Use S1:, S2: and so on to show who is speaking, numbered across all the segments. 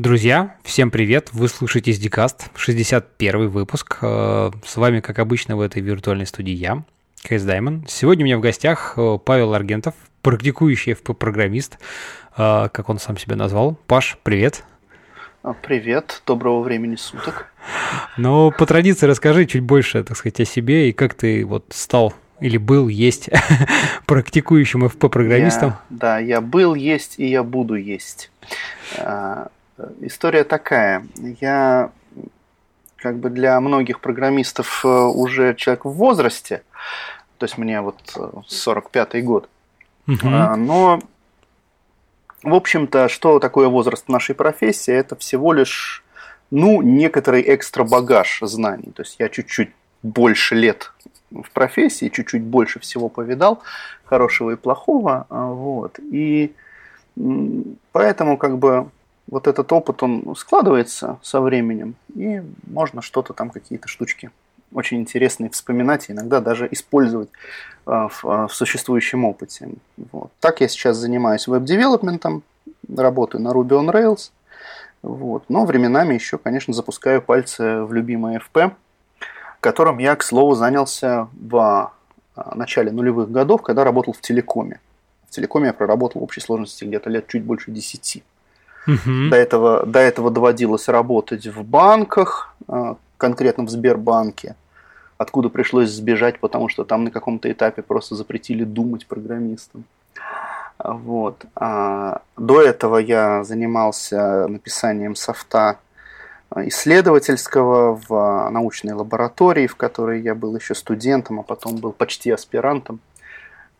S1: Друзья, всем привет! Вы слушаете SDCast, 61 выпуск. Э, с вами, как обычно, в этой виртуальной студии я, Кейс Даймон. Сегодня у меня в гостях э, Павел Аргентов, практикующий FP-программист, э, как он сам себя назвал. Паш, привет!
S2: А, привет, доброго времени суток.
S1: Ну, по традиции расскажи чуть больше, так сказать, о себе и как ты вот стал или был, есть практикующим FP-программистом.
S2: да, я был, есть и я буду есть. История такая. Я как бы для многих программистов э, уже человек в возрасте, то есть мне вот 45-й э, год. Угу. Но, в общем-то, что такое возраст нашей профессии? Это всего лишь, ну, некоторый экстра багаж знаний. То есть я чуть-чуть больше лет в профессии, чуть-чуть больше всего повидал, хорошего и плохого, а, вот. И поэтому как бы вот этот опыт, он складывается со временем, и можно что-то там, какие-то штучки очень интересные вспоминать, и иногда даже использовать а, в, а, в существующем опыте. Вот. Так я сейчас занимаюсь веб-девелопментом, работаю на Ruby on Rails, вот. но временами еще, конечно, запускаю пальцы в любимое FP, которым я, к слову, занялся в а, начале нулевых годов, когда работал в телекоме. В телекоме я проработал в общей сложности где-то лет чуть больше десяти. Угу. До, этого, до этого доводилось работать в банках, а, конкретно в Сбербанке, откуда пришлось сбежать, потому что там на каком-то этапе просто запретили думать программистам. Вот. А до этого я занимался написанием софта исследовательского в научной лаборатории, в которой я был еще студентом, а потом был почти аспирантом.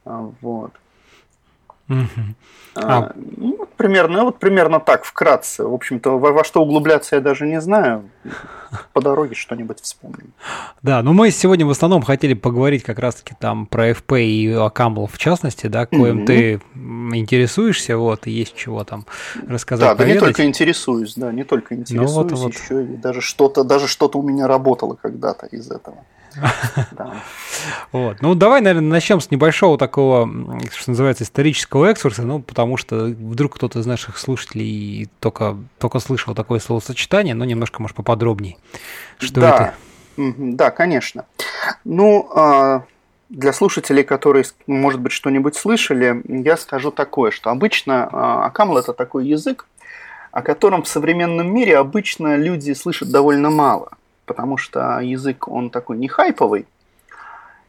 S2: Вот. Угу. А, а. Ну, вот примерно, ну, вот примерно так, вкратце. В общем-то, во, во что углубляться я даже не знаю. По дороге что-нибудь вспомним.
S1: Да, но мы сегодня в основном хотели поговорить как раз-таки там про FP и Акамл в частности, да, коим mm-hmm. ты интересуешься, вот, и есть чего там рассказать.
S2: Да, да не только интересуюсь, да, не только ну интересуюсь, ну, вот, вот. еще и даже что-то, даже что-то у меня работало когда-то из этого.
S1: Вот. Ну, давай, наверное, начнем с небольшого такого, что называется, исторического экскурса, ну, потому что вдруг кто-то из наших слушателей только, только слышал такое словосочетание, но немножко, может, поподробнее. Что да. это?
S2: Да, конечно. Ну, а, для слушателей, которые, может быть, что-нибудь слышали, я скажу такое, что обычно а, Акамл – это такой язык, о котором в современном мире обычно люди слышат довольно мало потому что язык, он такой не хайповый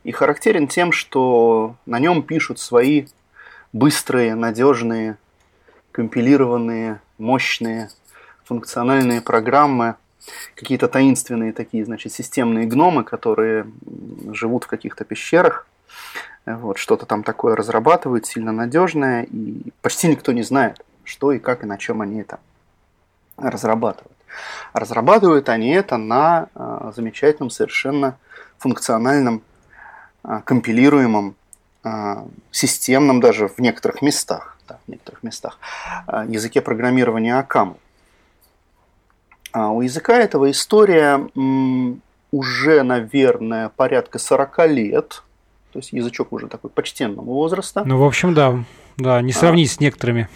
S2: и характерен тем, что на нем пишут свои быстрые, надежные, компилированные, мощные, функциональные программы, какие-то таинственные такие, значит, системные гномы, которые живут в каких-то пещерах, вот, что-то там такое разрабатывают, сильно надежное, и почти никто не знает, что и как и на чем они это разрабатывают. Разрабатывают они это на а, замечательном, совершенно функциональном, а, компилируемом, а, системном даже в некоторых местах, да, в некоторых местах языке программирования Акаму. У языка этого история уже, наверное, порядка 40 лет, то есть язычок уже такой почтенного возраста.
S1: Ну, в общем, да, да, не сравнить а, с некоторыми.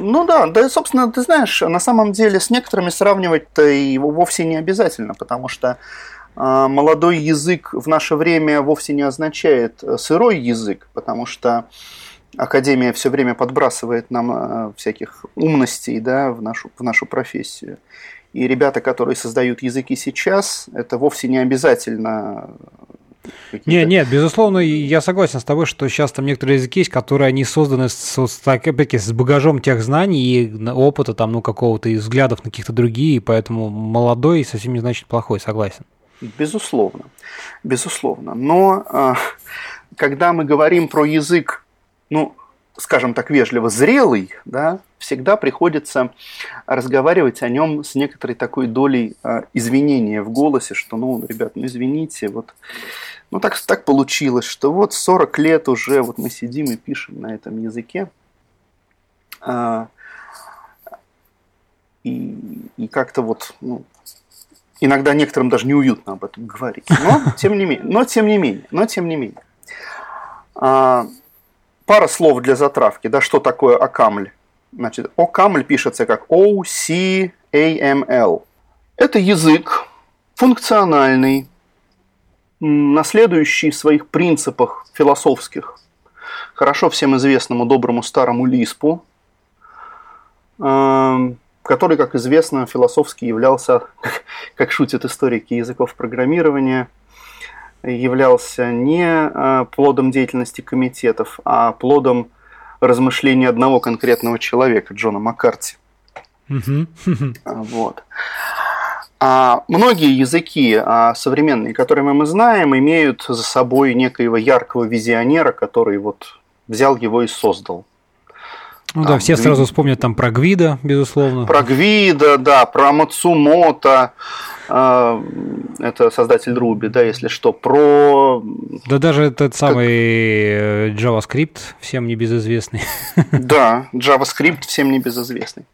S2: Ну да, да, собственно, ты знаешь, на самом деле с некоторыми сравнивать-то его вовсе не обязательно, потому что а, молодой язык в наше время вовсе не означает э, сырой язык, потому что Академия все время подбрасывает нам э, всяких умностей да, в, нашу, в нашу профессию. И ребята, которые создают языки сейчас, это вовсе не обязательно
S1: нет, нет, безусловно, я согласен с тобой, что сейчас там некоторые языки есть, которые они созданы с, с, с багажом тех знаний и опыта, там, ну, какого-то и взглядов на каких-то другие, поэтому молодой совсем не значит плохой, согласен.
S2: Безусловно, безусловно. Но э, когда мы говорим про язык, ну, скажем так, вежливо зрелый, да, всегда приходится разговаривать о нем с некоторой такой долей э, извинения в голосе, что, ну, ребят, ну извините, вот ну, так, так получилось, что вот 40 лет уже вот мы сидим и пишем на этом языке. А, и, и как-то вот, ну, иногда некоторым даже неуютно об этом говорить. Но, тем не менее, но тем не менее, но тем не менее. А, пара слов для затравки, да, что такое Акамль. Значит, OCaml пишется как O-C-A-M-L. Это язык функциональный, наследующий в своих принципах философских хорошо всем известному доброму старому Лиспу, эм, который, как известно, философски являлся, как шутят историки языков программирования, являлся не э, плодом деятельности комитетов, а плодом размышлений одного конкретного человека, Джона Маккарти. Вот. А многие языки а, современные, которые мы знаем, имеют за собой некоего яркого визионера, который вот взял его и создал.
S1: Ну да, а, все сразу вспомнят там про Гвида, безусловно.
S2: Про Гвида, да, про Мацумото, э, это создатель Руби, да, если что, про...
S1: Да даже этот самый э, JavaScript всем небезызвестный.
S2: Да, JavaScript всем небезызвестный.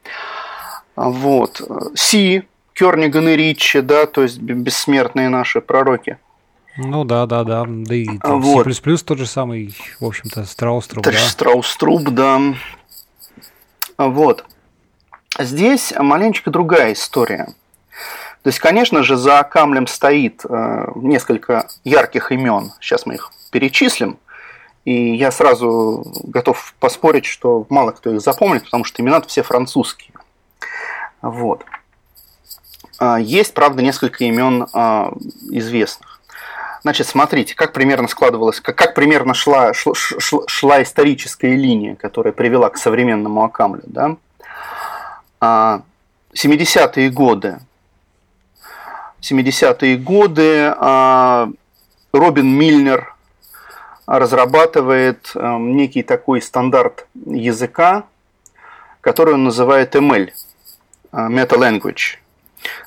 S2: Вот. C, Керниган и Ричи, да, то есть бессмертные наши пророки.
S1: Ну да, да, да. Да и там, вот. C++ тот же самый, в общем-то, Страуструб, да.
S2: Страуструб, да. Вот. Здесь маленечко другая история. То есть, конечно же, за Камлем стоит э, несколько ярких имен. Сейчас мы их перечислим. И я сразу готов поспорить, что мало кто их запомнит, потому что имена все французские. Вот. А, есть, правда, несколько имен а, известных. Значит, смотрите, как примерно складывалась, как, как примерно шла, шла, шла историческая линия, которая привела к современному Акамлю. Да? 70-е а, годы. 70-е годы Робин Мильнер разрабатывает некий такой стандарт языка, который он называет ML, Meta Language.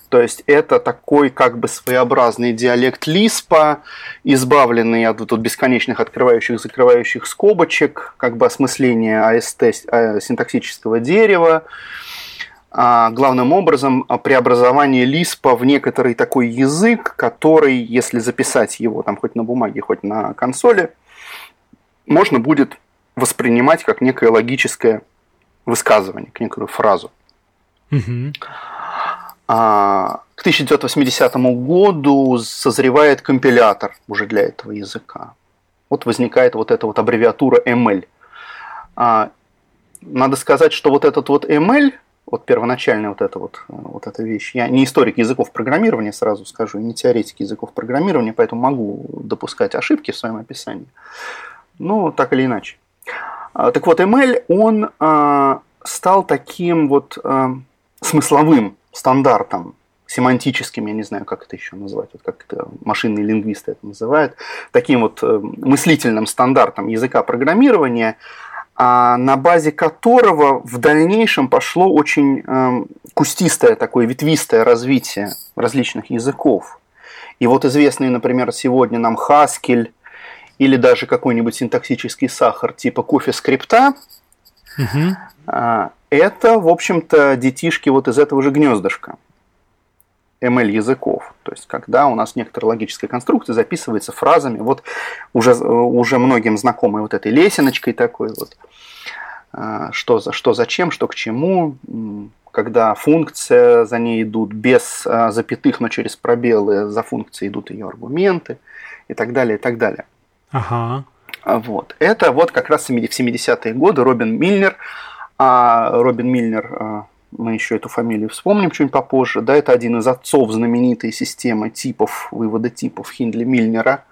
S2: То есть это такой как бы своеобразный диалект Лиспа, избавленный от вот бесконечных открывающих закрывающих скобочек, как бы осмысления АСТ а, синтаксического дерева. А главным образом преобразование Лиспа в некоторый такой язык, который, если записать его там хоть на бумаге, хоть на консоли, можно будет воспринимать как некое логическое высказывание, как некую фразу. Угу. А, к 1980 году созревает компилятор уже для этого языка. Вот возникает вот эта вот аббревиатура ML. А, надо сказать, что вот этот вот ML, вот первоначальная вот эта вот, вот эта вещь, я не историк языков программирования, сразу скажу, не теоретик языков программирования, поэтому могу допускать ошибки в своем описании. Ну, так или иначе. А, так вот, ML, он стал таким вот смысловым стандартом, семантическим, я не знаю, как это еще назвать, вот как это машинные лингвисты это называют, таким вот э, мыслительным стандартом языка программирования, а на базе которого в дальнейшем пошло очень э, кустистое такое ветвистое развитие различных языков. И вот известный, например, сегодня нам Haskell или даже какой-нибудь синтаксический сахар типа кофе скрипта, угу это, в общем-то, детишки вот из этого же гнездышка. ML языков. То есть, когда у нас некоторая логическая конструкция записывается фразами, вот уже, уже многим знакомой вот этой лесеночкой такой вот, а, что, за, что зачем, что к чему, когда функция, за ней идут без а, запятых, но через пробелы, за функцией идут ее аргументы и так далее, и так далее.
S1: Ага.
S2: Вот. Это вот как раз в 70-е годы Робин Мильнер а Робин Мильнер, а, мы еще эту фамилию вспомним чуть попозже, да, это один из отцов знаменитой системы типов, вывода типов Хиндли Мильнера.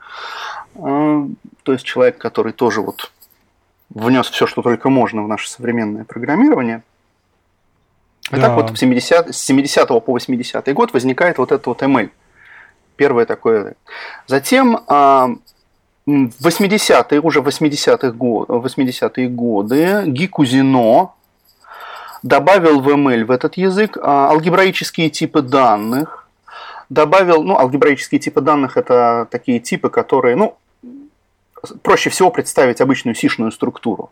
S2: А, то есть человек, который тоже вот внес все, что только можно в наше современное программирование. Да. так вот, в 70, с 70 по 80 год возникает вот этот вот ML. Первое такое. Затем а, в 80-е, уже 80-х год, 80-е годы Ги Кузино добавил в ML в этот язык а, алгебраические типы данных, добавил, ну, алгебраические типы данных это такие типы, которые, ну, проще всего представить обычную сишную структуру.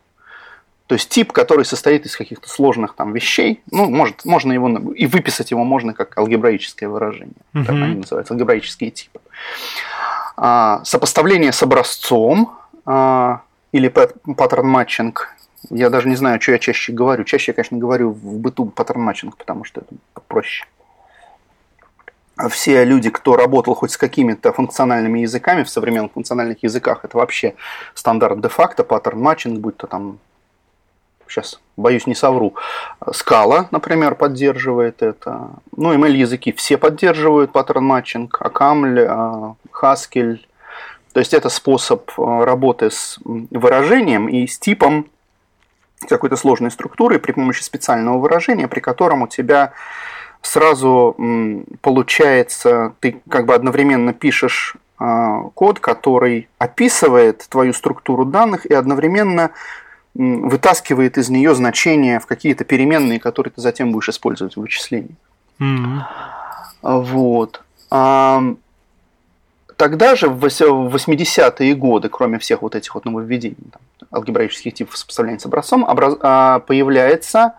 S2: То есть тип, который состоит из каких-то сложных там вещей, ну, может, можно его, и выписать его можно как алгебраическое выражение. Uh-huh. Так они называются, алгебраические типы. А, сопоставление с образцом а, или pattern matching Я даже не знаю, что я чаще говорю. Чаще я, конечно, говорю в быту pattern matching, потому что это проще. А все люди, кто работал хоть с какими-то функциональными языками в современных функциональных языках, это вообще стандарт де-факто, pattern matching, будь то там, сейчас боюсь не совру, Scala, например, поддерживает это. Ну, ML языки все поддерживают pattern matching, OCaml, Haskell. То есть это способ а, работы с выражением и с типом какой-то сложной структуры при помощи специального выражения, при котором у тебя сразу получается, ты как бы одновременно пишешь а, код, который описывает твою структуру данных и одновременно вытаскивает из нее значения в какие-то переменные, которые ты затем будешь использовать в вычислении. Mm-hmm. Вот. Тогда же в 80-е годы, кроме всех вот этих вот нововведений, там, алгебраических типов сопоставления с образцом, образ... А, появляется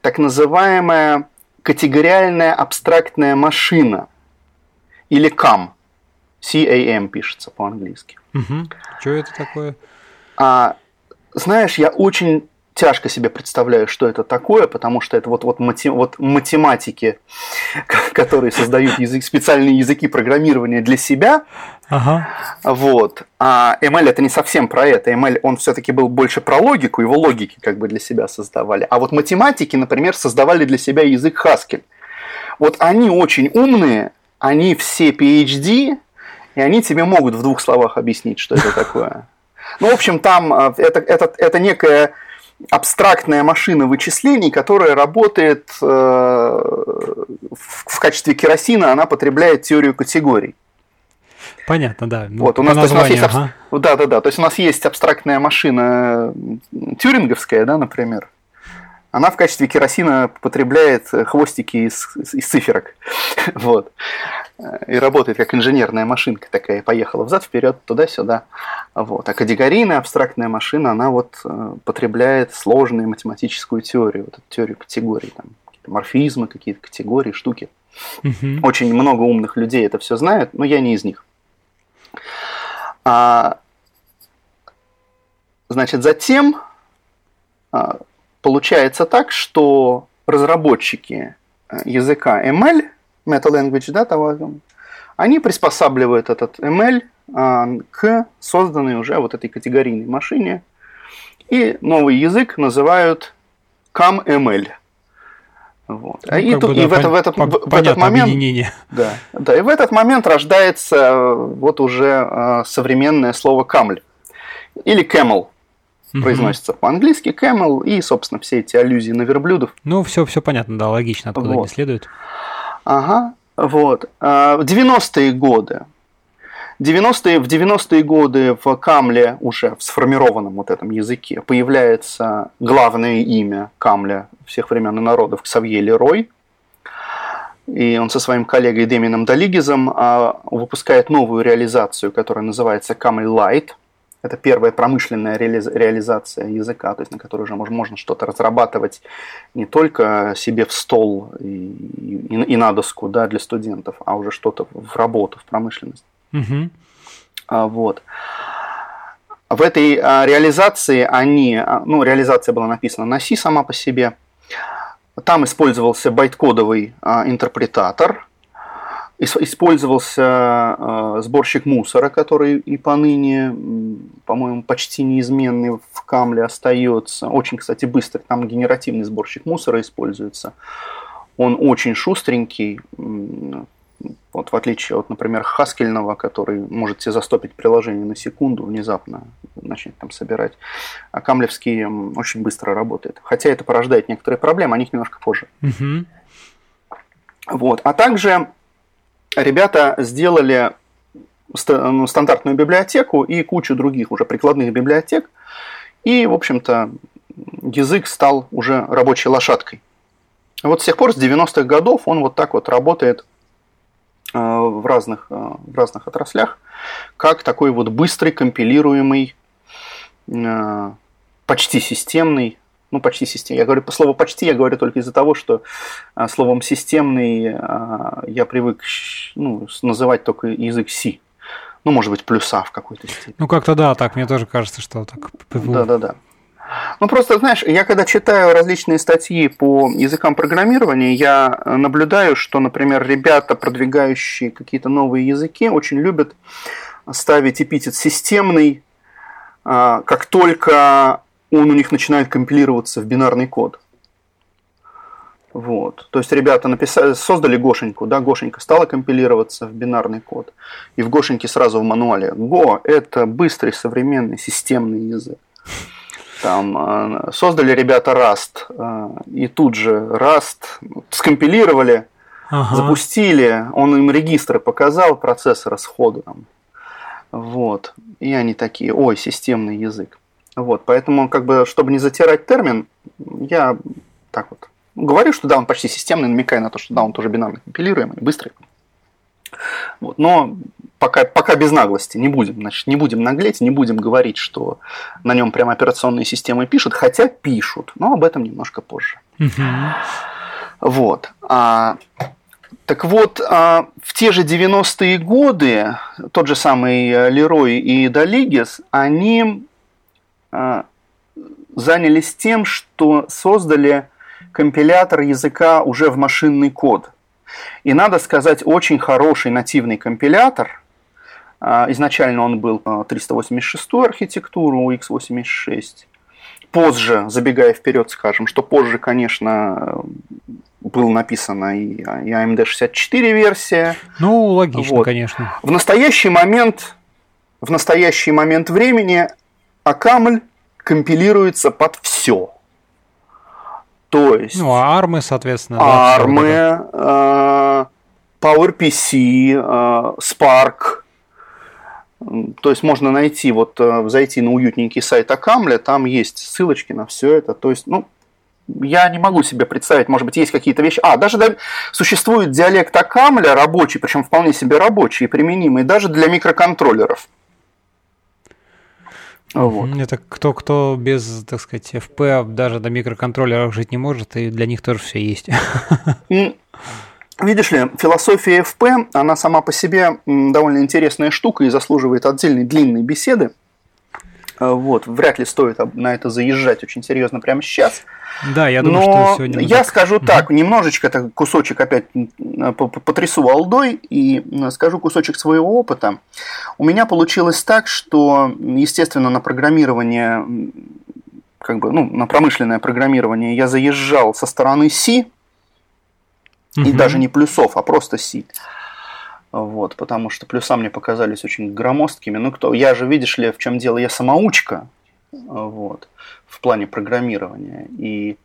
S2: так называемая категориальная абстрактная машина или CAM. C-A-M пишется по-английски.
S1: Угу. Что это такое?
S2: А, знаешь, я очень тяжко себе представляю, что это такое, потому что это вот, вот, мати, вот математики, которые создают язык, специальные языки программирования для себя. Ага. Вот. А ML это не совсем про это. ML, он все-таки был больше про логику, его логики как бы для себя создавали. А вот математики, например, создавали для себя язык Haskell. Вот они очень умные, они все PhD, и они тебе могут в двух словах объяснить, что это такое. Ну, в общем, там э, это, это, это некая абстрактная машина вычислений, которая работает э, в качестве керосина, она потребляет теорию категорий.
S1: Понятно, да.
S2: Ну, вот, у нас, названию, есть, ага. да, да, да. То есть у нас есть абстрактная машина тюринговская, да, например. Она в качестве керосина потребляет хвостики из, из циферок. вот и работает как инженерная машинка такая, поехала взад, вперед, туда-сюда. Вот. А категорийная абстрактная машина, она вот э, потребляет сложную математическую теорию, вот эту теорию категорий, там, какие-то морфизмы, какие-то категории, штуки. Угу. Очень много умных людей это все знают, но я не из них. А, значит, затем а, получается так, что разработчики э, языка ML meta-language, да, того, они приспосабливают этот ML а, к созданной уже вот этой категорийной машине. И новый язык называют CAM-ML. Вот. Ну, и, тут, да, и в, это, в, этот, в этот момент, да, да, и в этот момент рождается э, вот уже э, современное слово камль или camel угу. произносится по-английски camel и, собственно, все эти аллюзии на верблюдов.
S1: Ну, все, все понятно, да, логично, откуда вот. они следуют.
S2: Ага, вот. А, в 90-е годы 90 в 90-е годы в Камле, уже в сформированном вот этом языке, появляется главное имя Камля всех времен и народов Ксавье Лерой. И он со своим коллегой Демином Далигизом а, выпускает новую реализацию, которая называется Камль Лайт – это первая промышленная реализация языка, то есть на которой уже можно, можно что-то разрабатывать не только себе в стол и, и, и на доску да, для студентов, а уже что-то в работу, в промышленность. Угу. А, вот. В этой а, реализации они, а, ну, реализация была написана на C сама по себе. Там использовался байткодовый а, интерпретатор, Использовался э, сборщик мусора, который и поныне, по-моему, почти неизменный в Камле остается. Очень, кстати, быстрый. Там генеративный сборщик мусора используется. Он очень шустренький, вот в отличие от, например, Хаскельного, который может себе застопить приложение на секунду, внезапно начнет там собирать. А Камлевский очень быстро работает. Хотя это порождает некоторые проблемы, о них немножко позже. Угу. Вот. А также ребята сделали ну, стандартную библиотеку и кучу других уже прикладных библиотек. И, в общем-то, язык стал уже рабочей лошадкой. Вот с тех пор, с 90-х годов, он вот так вот работает э, в разных, э, в разных отраслях, как такой вот быстрый компилируемый, э, почти системный ну, почти системный. Я говорю по слову почти, я говорю только из-за того, что а, словом системный а, я привык ну, называть только язык C. Ну, может быть, плюса в какой-то степени.
S1: Ну, как-то да, так, мне тоже кажется, что так.
S2: Да-да-да. Ну, просто, знаешь, я когда читаю различные статьи по языкам программирования, я наблюдаю, что, например, ребята, продвигающие какие-то новые языки, очень любят ставить эпитет «системный», а, как только он у них начинает компилироваться в бинарный код. Вот. То есть ребята написали, создали Гошеньку, да, Гошенька стала компилироваться в бинарный код. И в Гошеньке сразу в мануале Go – это быстрый современный системный язык. Там э, создали ребята Rust, э, и тут же Rust скомпилировали, ага. запустили, он им регистры показал процессора сходу. Там. Вот. И они такие, ой, системный язык. Вот, поэтому, как бы, чтобы не затирать термин, я так вот говорю, что да, он почти системный, намекая на то, что да, он тоже бинарно компилируемый, быстрый. Вот, но пока, пока без наглости не будем, значит, не будем наглеть, не будем говорить, что на нем прям операционные системы пишут, хотя пишут, но об этом немножко позже. Вот. А, так вот, а, в те же 90-е годы тот же самый Лерой и Долигес, они занялись тем, что создали компилятор языка уже в машинный код. И надо сказать, очень хороший нативный компилятор. А, изначально он был 386 а, архитектуру у x86. Позже, забегая вперед, скажем, что позже, конечно, был написана и, и AMD64 версия.
S1: Ну, логично, вот. конечно.
S2: В настоящий момент, в настоящий момент времени Акамль компилируется под все. То есть...
S1: Ну, а армы, соответственно.
S2: Армы, да, PowerPC, Spark. То есть можно найти, вот э, зайти на уютненький сайт Акамля, там есть ссылочки на все это. То есть, ну, я не могу себе представить, может быть, есть какие-то вещи. А, даже да, существует диалект Акамля рабочий, причем вполне себе рабочий и применимый даже для микроконтроллеров.
S1: Вот. Это кто, кто без, так сказать, FP даже до микроконтроллеров жить не может, и для них тоже все есть.
S2: Видишь ли, философия FP, она сама по себе довольно интересная штука и заслуживает отдельной длинной беседы. Э, вот, вряд ли стоит на это заезжать очень серьезно прямо сейчас.
S1: Да, я думаю,
S2: Но
S1: что сегодня...
S2: я скажу так, немножечко так кусочек опять потрясу алдой и скажу кусочек своего опыта. У меня получилось так, что, естественно, на программирование, как бы, ну, на промышленное программирование я заезжал со стороны C, угу. и даже не плюсов, а просто C. Вот, потому что плюса мне показались очень громоздкими. Ну, кто, я же, видишь ли, в чем дело, я самоучка, вот, в плане программирования. И, э,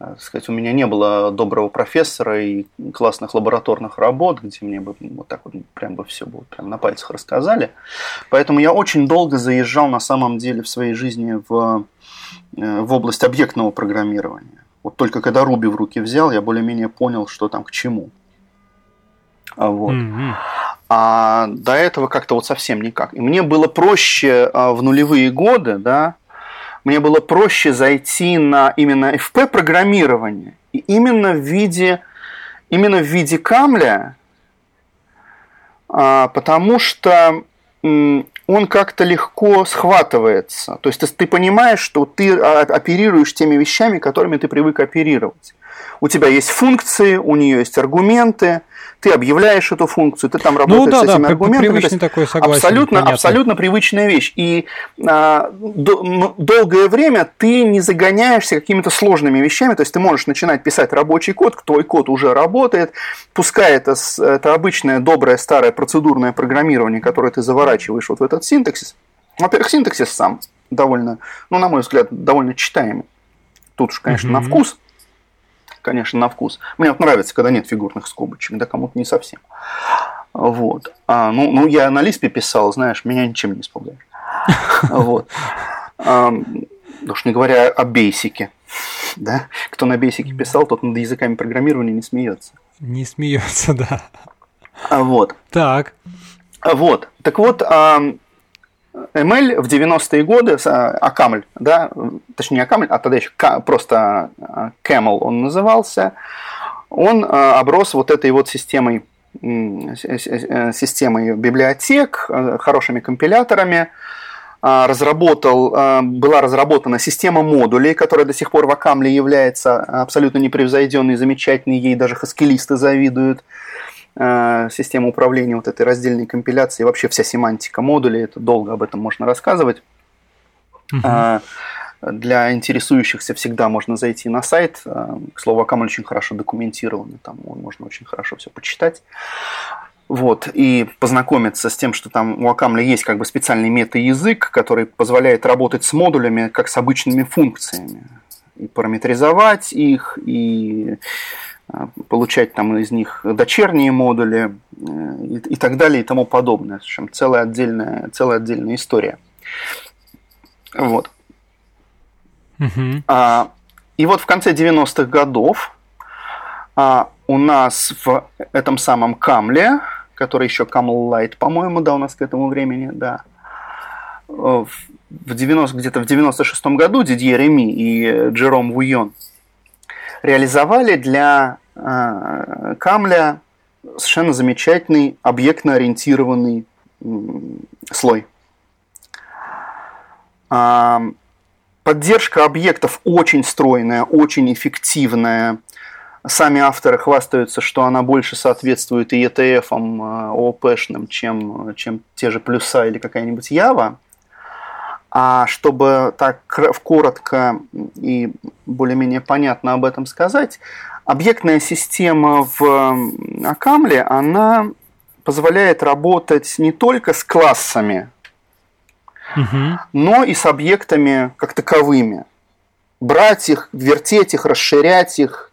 S2: так сказать, у меня не было доброго профессора и классных лабораторных работ, где мне бы вот так вот прям бы все было прям на пальцах рассказали. Поэтому я очень долго заезжал на самом деле в своей жизни в, э, в область объектного программирования. Вот только когда Руби в руки взял, я более-менее понял, что там к чему. А вот. Mm-hmm. А до этого как-то вот совсем никак. И мне было проще а, в нулевые годы, да, мне было проще зайти на именно FP программирование. И именно в виде, именно в виде камля, а, потому что он как-то легко схватывается. То есть ты понимаешь, что ты оперируешь теми вещами, которыми ты привык оперировать. У тебя есть функции, у нее есть аргументы, ты объявляешь эту функцию, ты там работаешь ну, да, с этими да, аргументами.
S1: Привычный такой, согласен,
S2: абсолютно, абсолютно привычная вещь. И а, до, долгое время ты не загоняешься какими-то сложными вещами, то есть ты можешь начинать писать рабочий код, твой код уже работает, пускай это, это обычное доброе старое процедурное программирование, которое ты заворачиваешь вот в этот синтаксис. Во-первых, синтаксис сам довольно, ну, на мой взгляд, довольно читаемый. Тут уж, конечно, mm-hmm. на вкус конечно, на вкус. Мне вот нравится, когда нет фигурных скобочек, да кому-то не совсем. Вот. А, ну, ну, я на Лиспе писал, знаешь, меня ничем не испугаешь. Вот. Уж не говоря о бейсике. Да? Кто на бейсике писал, тот над языками программирования не смеется.
S1: Не смеется, да.
S2: А Вот.
S1: Так.
S2: Вот. Так вот, ML в 90-е годы, Акамль, да, точнее Акамль, а тогда еще просто Camel он назывался, он а, оброс вот этой вот системой, системой библиотек, э, хорошими компиляторами, разработал, была разработана система модулей, которая до сих пор в Акамле является абсолютно непревзойденной, замечательной, ей даже хаскилисты завидуют. Система управления вот этой раздельной компиляции, вообще вся семантика модулей, это долго об этом можно рассказывать. Uh-huh. Для интересующихся всегда можно зайти на сайт. К слову, Акамль очень хорошо документирован, там можно очень хорошо все почитать. Вот, и познакомиться с тем, что там у Акамля есть как бы специальный мета-язык, который позволяет работать с модулями как с обычными функциями. И параметризовать их, и получать там из них дочерние модули э, и, и так далее и тому подобное. В общем, целая отдельная, целая отдельная история. Вот. Угу. А, и вот в конце 90-х годов а, у нас в этом самом Камле который еще Camel Light, по-моему, да, у нас к этому времени, да. В 90, где-то в 96 году Дидье Реми и Джером Вуйон реализовали для э, Камля совершенно замечательный объектно-ориентированный слой. Поддержка объектов очень стройная, очень эффективная – Сами авторы хвастаются, что она больше соответствует и ETF-ам ООП-шным, чем, чем те же плюса или какая-нибудь Ява. А чтобы так коротко и более-менее понятно об этом сказать, объектная система в Акамле, она позволяет работать не только с классами, угу. но и с объектами как таковыми. Брать их, вертеть их, расширять их,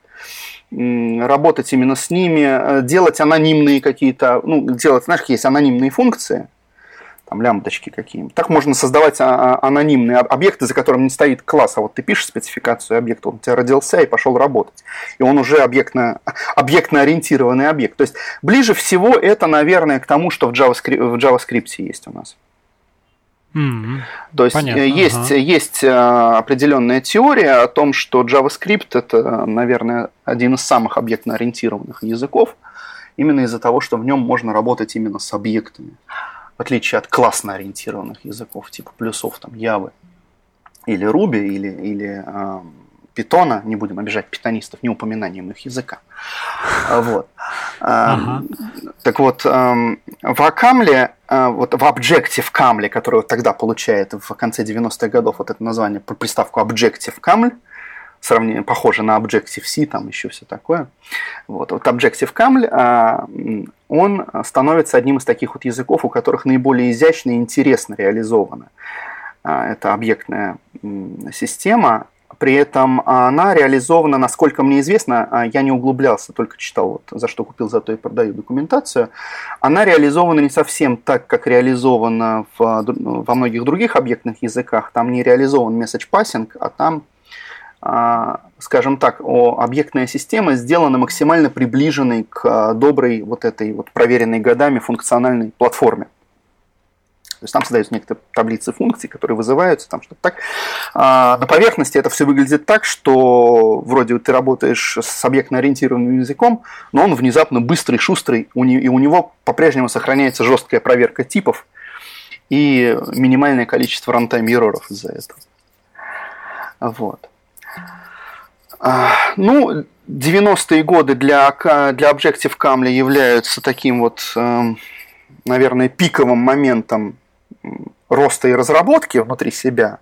S2: работать именно с ними, э, делать анонимные какие-то, ну, делать, знаешь, есть анонимные функции, там лямбдочки какие-нибудь. Так можно создавать а, а, анонимные объекты, за которым не стоит класс, а вот ты пишешь спецификацию объекта, он у тебя родился и пошел работать. И он уже объектно, объектно ориентированный объект. То есть ближе всего это, наверное, к тому, что в JavaScript, в JavaScript есть у нас. Mm-hmm. То есть Понятно. есть, ага. есть э, определенная теория о том, что JavaScript это, наверное, один из самых объектно-ориентированных языков, именно из-за того, что в нем можно работать именно с объектами, в отличие от классно-ориентированных языков, типа плюсов там Java или Ruby или, или э, питона, не будем обижать питонистов не упоминанием их языка. Вот. Ага. Так вот, эм, в Акамле, э, вот в Objective Камле, который вот тогда получает в конце 90-х годов вот это название, приставку Objective Камль, сравнение похоже на Objective-C, там еще все такое. Вот, вот Objective Камль, э, он становится одним из таких вот языков, у которых наиболее изящно и интересно реализовано. Э, это объектная система, при этом она реализована, насколько мне известно, а, я не углублялся, только читал, вот, за что купил, за то и продаю документацию. Она реализована не совсем так, как реализована в, во многих других объектных языках. Там не реализован message passing, а там а, скажем так, объектная система сделана максимально приближенной к а, доброй вот этой вот проверенной годами функциональной платформе. То есть там создаются некоторые таблицы функций, которые вызываются, там что-то так. А на поверхности это все выглядит так, что вроде ты работаешь с объектно-ориентированным языком, но он внезапно быстрый, шустрый, и у него по-прежнему сохраняется жесткая проверка типов и минимальное количество рантайм-ероров из-за этого. Вот. А, ну, 90-е годы для, для Objective-Caml являются таким вот, эм, наверное, пиковым моментом роста и разработки внутри себя.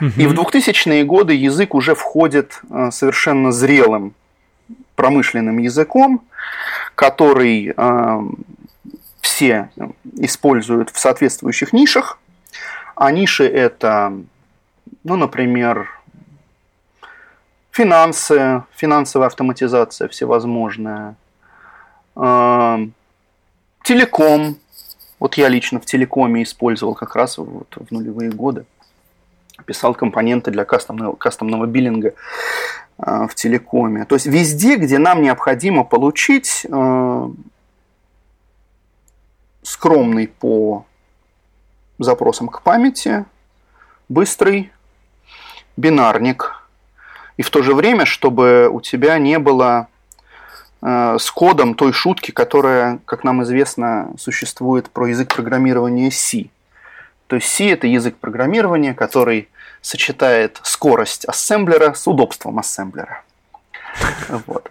S2: И в 2000-е годы язык уже входит э, совершенно зрелым промышленным языком, который э, все используют в соответствующих нишах. А ниши это, ну, например, финансы, финансовая автоматизация всевозможная, э, телеком, вот я лично в телекоме использовал как раз вот в нулевые годы. Писал компоненты для кастомного, кастомного биллинга э, в телекоме. То есть везде, где нам необходимо получить э, скромный по запросам к памяти, быстрый бинарник. И в то же время, чтобы у тебя не было Э, с кодом той шутки, которая, как нам известно, существует про язык программирования C. То есть C – это язык программирования, который сочетает скорость ассемблера с удобством ассемблера. Вот.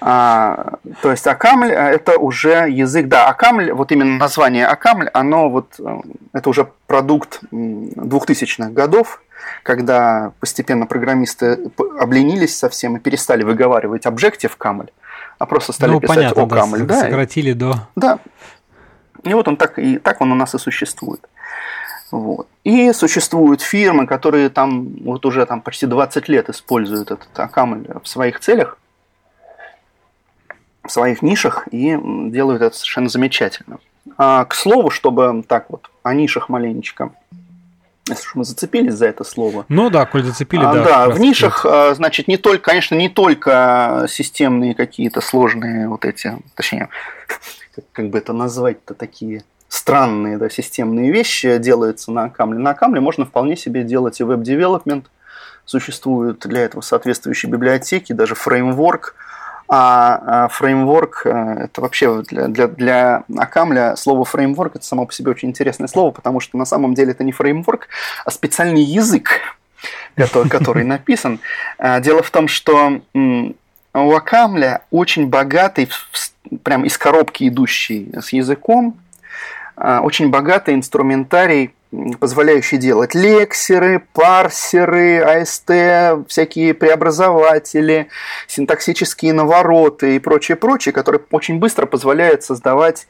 S2: А, то есть Акамль это уже язык, да, Акамль, вот именно название Акамль, оно вот, э, это уже продукт 2000-х годов, когда постепенно программисты обленились совсем и перестали выговаривать Objective Camel, а просто стали ну, писать понятно,
S1: Camel. Да, да, сократили до...
S2: Да. И вот он так, и так он у нас и существует. Вот. И существуют фирмы, которые там вот уже там почти 20 лет используют этот Акамль в своих целях, в своих нишах и делают это совершенно замечательно. А, к слову, чтобы так вот о нишах маленечко, если уж мы зацепились за это слово.
S1: Ну да, коль зацепили,
S2: а, да. Да, в нишах, а, значит, не только, конечно, не только системные какие-то сложные вот эти, точнее, как бы это назвать-то такие странные да, системные вещи делаются на Камле. На Камле можно вполне себе делать и веб-девелопмент. Существуют для этого соответствующие библиотеки, даже фреймворк. А, а фреймворк э, это вообще для, для, для Акамля слово фреймворк это само по себе очень интересное слово, потому что на самом деле это не фреймворк, а специальный язык, который, написан. А, дело в том, что у Акамля очень богатый, прям из коробки идущий с языком, а, очень богатый инструментарий, позволяющий делать лексеры, парсеры, АСТ, всякие преобразователи, синтаксические навороты и прочее, прочее, которые очень быстро позволяют создавать,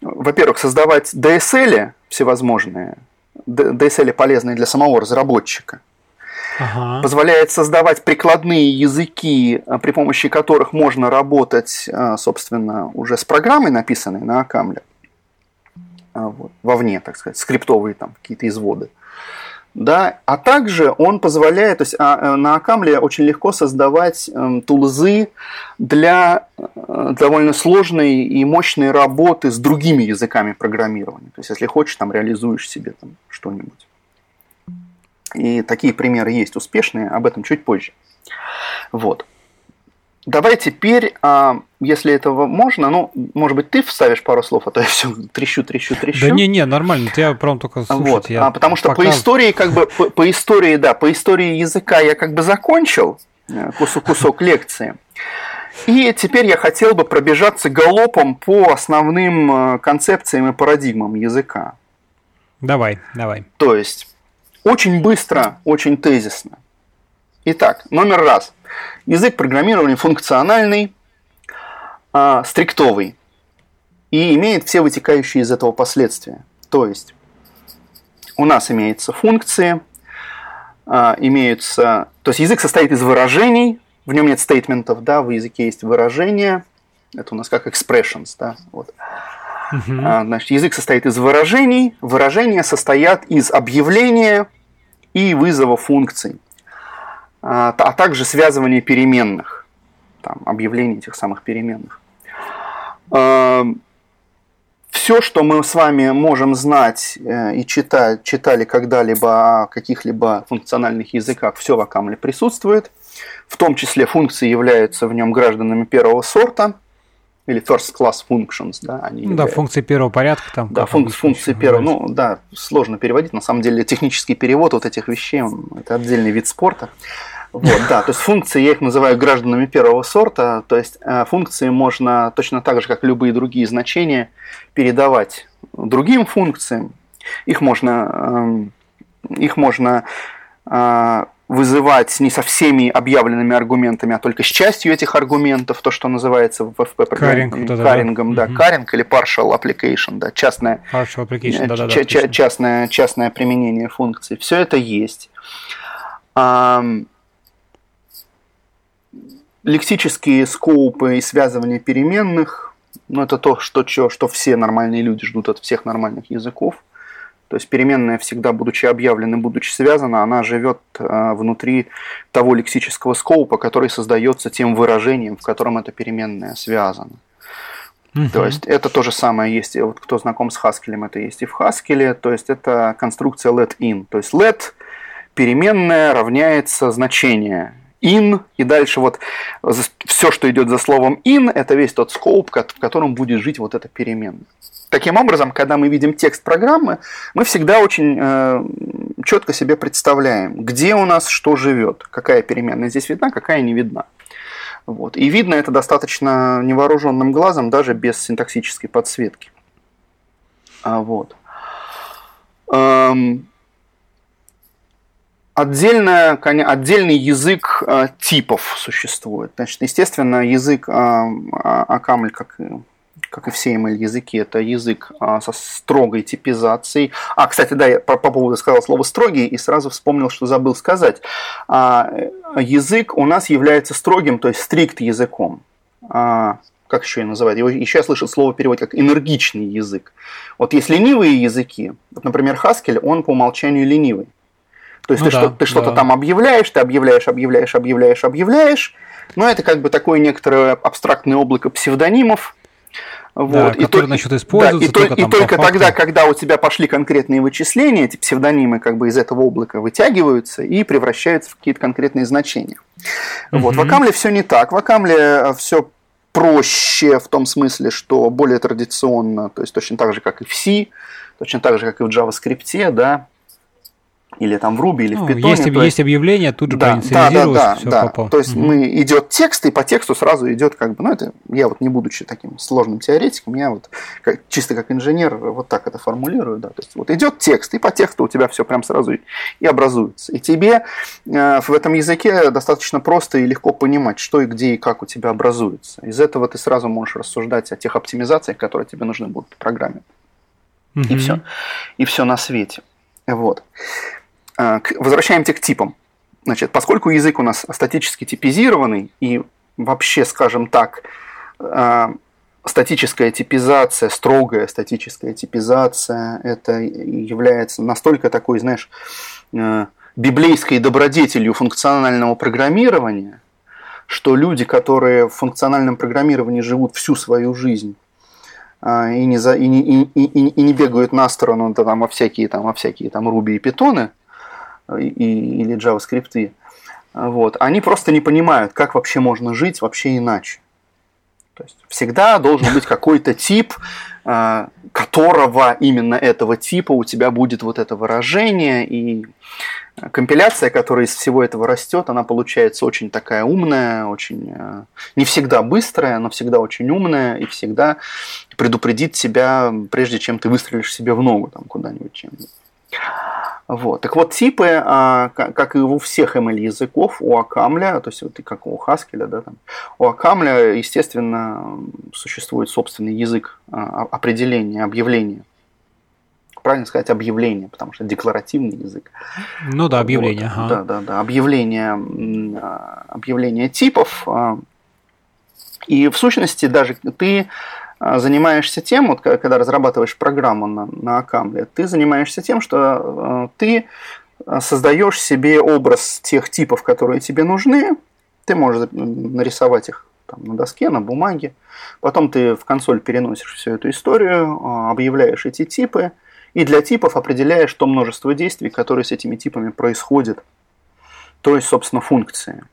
S2: во-первых, создавать DSL всевозможные, DSL полезные для самого разработчика, ага. позволяет создавать прикладные языки, при помощи которых можно работать, а, собственно, уже с программой, написанной на Акамле. А, вот, вовне, так сказать, скриптовые там какие-то изводы. Да, а также он позволяет, то есть а, э, на Акамле очень легко создавать э, тулзы для э, довольно сложной и мощной работы с другими языками программирования. То есть, если хочешь, там реализуешь себе там что-нибудь. И такие примеры есть успешные, об этом чуть позже. Вот. Давай теперь, а, если этого можно, ну, может быть, ты вставишь пару слов, а то я все трещу, трещу, трещу.
S1: Да не-не, нормально, я прям только слушать. Вот,
S2: я а, потому что пока... по истории, как бы, по, по истории, да, по истории языка я как бы закончил э, кусок, кусок лекции. И теперь я хотел бы пробежаться галопом по основным э, концепциям и парадигмам языка.
S1: Давай, давай.
S2: То есть, очень быстро, очень тезисно. Итак, номер раз – Язык программирования функциональный, а, стриктовый и имеет все вытекающие из этого последствия. То есть у нас имеются функции, а, имеются... То есть язык состоит из выражений, в нем нет стейтментов, да, в языке есть выражения, это у нас как expressions, да, вот. Uh-huh. Значит, язык состоит из выражений, выражения состоят из объявления и вызова функций. А, а также связывание переменных, там, объявление этих самых переменных. А, Все, что мы с вами можем знать э, и читать, читали когда-либо о каких-либо функциональных языках, все в Акамле присутствует. В том числе функции являются в нем гражданами первого сорта или first class functions, да,
S1: они ну, да, функции первого порядка там.
S2: Да, функ, функции первого, ну да, сложно переводить, на самом деле технический перевод вот этих вещей, это отдельный вид спорта. Вот, да, то есть функции, я их называю гражданами первого сорта, то есть э, функции можно точно так же, как любые другие значения, передавать другим функциям. Их можно, эм, их можно э, вызывать не со всеми объявленными аргументами, а только с частью этих аргументов, то, что называется в FP
S1: карингом, да,
S2: карингом, да, каринг или partial application, да, частное,
S1: partial application, да, да,
S2: частное, частное применение функций. Все это есть. Лексические скоупы и связывание переменных, ну, это то, что, что, что все нормальные люди ждут от всех нормальных языков. То есть переменная всегда, будучи объявлена, будучи связана, она живет э, внутри того лексического скоупа, который создается тем выражением, в котором эта переменная связана. Угу. То есть это то же самое есть, вот кто знаком с Haskell, это есть и в Haskell, то есть это конструкция let in. То есть let переменная равняется значение in, и дальше вот все, что идет за словом in, это весь тот скоп, в котором будет жить вот эта переменная. Таким образом, когда мы видим текст программы, мы всегда очень э, четко себе представляем, где у нас что живет, какая переменная здесь видна, какая не видна. Вот. И видно это достаточно невооруженным глазом, даже без синтаксической подсветки. А, вот. Эм, Отдельная, отдельный язык э, типов существует. Значит, естественно, язык э, Акамль, как и как и все ML-языки, это язык а, со строгой типизацией. А, кстати, да, я по, по поводу сказал слово «строгий» и сразу вспомнил, что забыл сказать. А, язык у нас является строгим, то есть стрикт языком. А, как еще? Его, еще я слышал слово перевод как энергичный язык. Вот есть ленивые языки, вот, например, Haskell, он по умолчанию ленивый. То есть ну, ты, да, что, ты да. что-то там объявляешь, ты объявляешь, объявляешь, объявляешь, объявляешь, но это как бы такое некоторое абстрактное облако псевдонимов,
S1: вот. Да, и который то, насчет используется
S2: да, и, только, и только тогда, когда у тебя пошли конкретные вычисления, эти псевдонимы как бы из этого облака вытягиваются и превращаются в какие-то конкретные значения. Угу. Вот. В Акамле все не так. В Акамле э, все проще в том смысле, что более традиционно, то есть точно так же, как и в C, точно так же, как и в JavaScript, да, или там в Ruby, или ну, в Python.
S1: Есть, есть есть объявление, тут же
S2: да, проинициализировалось, да, да, все да, попало. То есть угу. мы идет текст, и по тексту сразу идет как бы, ну это я вот не будучи таким сложным теоретиком, я вот как, чисто как инженер вот так это формулирую, да, то есть вот идет текст, и по тексту у тебя все прям сразу и, и образуется. И тебе э, в этом языке достаточно просто и легко понимать, что и где и как у тебя образуется. Из этого ты сразу можешь рассуждать о тех оптимизациях, которые тебе нужны будут в программе. Угу. И все. И все на свете. Вот. А, возвращаемся к типам. Значит, поскольку язык у нас статически типизированный и вообще, скажем так, а, статическая типизация, строгая статическая типизация, это является настолько такой, знаешь, а, библейской добродетелью функционального программирования, что люди, которые в функциональном программировании живут всю свою жизнь, и не, за, и не, и, и, и не бегают на сторону да, там, во всякие, там, во всякие там, Ruby и питоны, и, или JavaScript, вот, они просто не понимают, как вообще можно жить вообще иначе. То есть всегда должен быть какой-то тип, а, которого именно этого типа у тебя будет вот это выражение, и компиляция, которая из всего этого растет, она получается очень такая умная, очень а, не всегда быстрая, но всегда очень умная и всегда предупредит тебя, прежде чем ты выстрелишь себе в ногу там куда-нибудь чем-нибудь. Вот. Так вот, типы, а, как и у всех ML языков, у Акамля, то есть вот и как у Haskell, да, там, у Акамля, естественно, существует собственный язык а, определения, объявления. Правильно сказать объявление, потому что декларативный язык.
S1: Ну да, объявление.
S2: Вот. Ага. Да, да, да. Объявление, а, объявление типов. И в сущности даже ты занимаешься тем, вот когда разрабатываешь программу на, на Акамле, ты занимаешься тем, что а, ты а, создаешь себе образ тех типов, которые тебе нужны, ты можешь нарисовать их там, на доске, на бумаге, потом ты в консоль переносишь всю эту историю, объявляешь эти типы, и для типов определяешь то множество действий, которые с этими типами происходят, то есть, собственно, функции.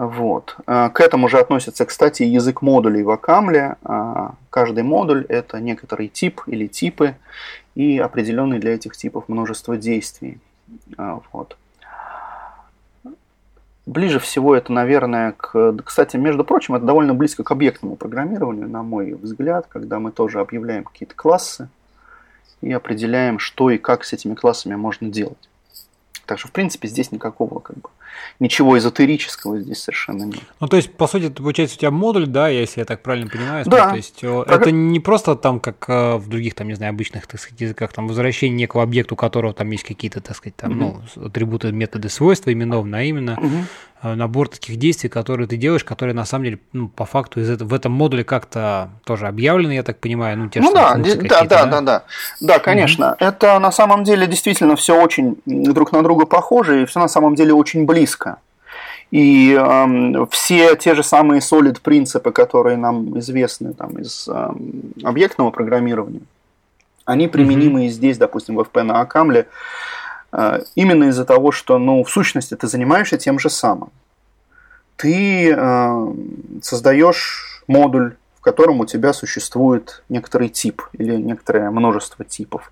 S2: Вот. А, к этому же относится, кстати, язык модулей в Акамле. А, каждый модуль – это некоторый тип или типы, и определенный для этих типов множество действий. А, вот. Ближе всего это, наверное, к... Кстати, между прочим, это довольно близко к объектному программированию, на мой взгляд, когда мы тоже объявляем какие-то классы и определяем, что и как с этими классами можно делать. Так что, в принципе, здесь никакого как бы ничего эзотерического здесь совершенно нет.
S1: Ну, то есть, по сути, это получается у тебя модуль, да, если я так правильно понимаю. Да. То есть, так... это не просто там, как э, в других, там, не знаю, обычных, так сказать, языках, там, возвращение некого объекта, у которого там есть какие-то, так сказать, там, угу. ну, атрибуты, методы, свойства именованы, а именно угу. Набор таких действий, которые ты делаешь, которые, на самом деле, ну, по факту из этого, в этом модуле как-то тоже объявлены, я так понимаю, ну, те
S2: ну, да, да, да, да, да, да, да, конечно. Угу. Это, на самом деле, действительно все очень друг на друга похоже, и все на самом деле очень близко. И э, все те же самые solid принципы, которые нам известны там, из э, объектного программирования, они применимы mm-hmm. и здесь, допустим, в FP на Акамле. э, именно из-за того, что, ну, в сущности, ты занимаешься тем же самым. Ты э, создаешь модуль, в котором у тебя существует некоторый тип или некоторое множество типов.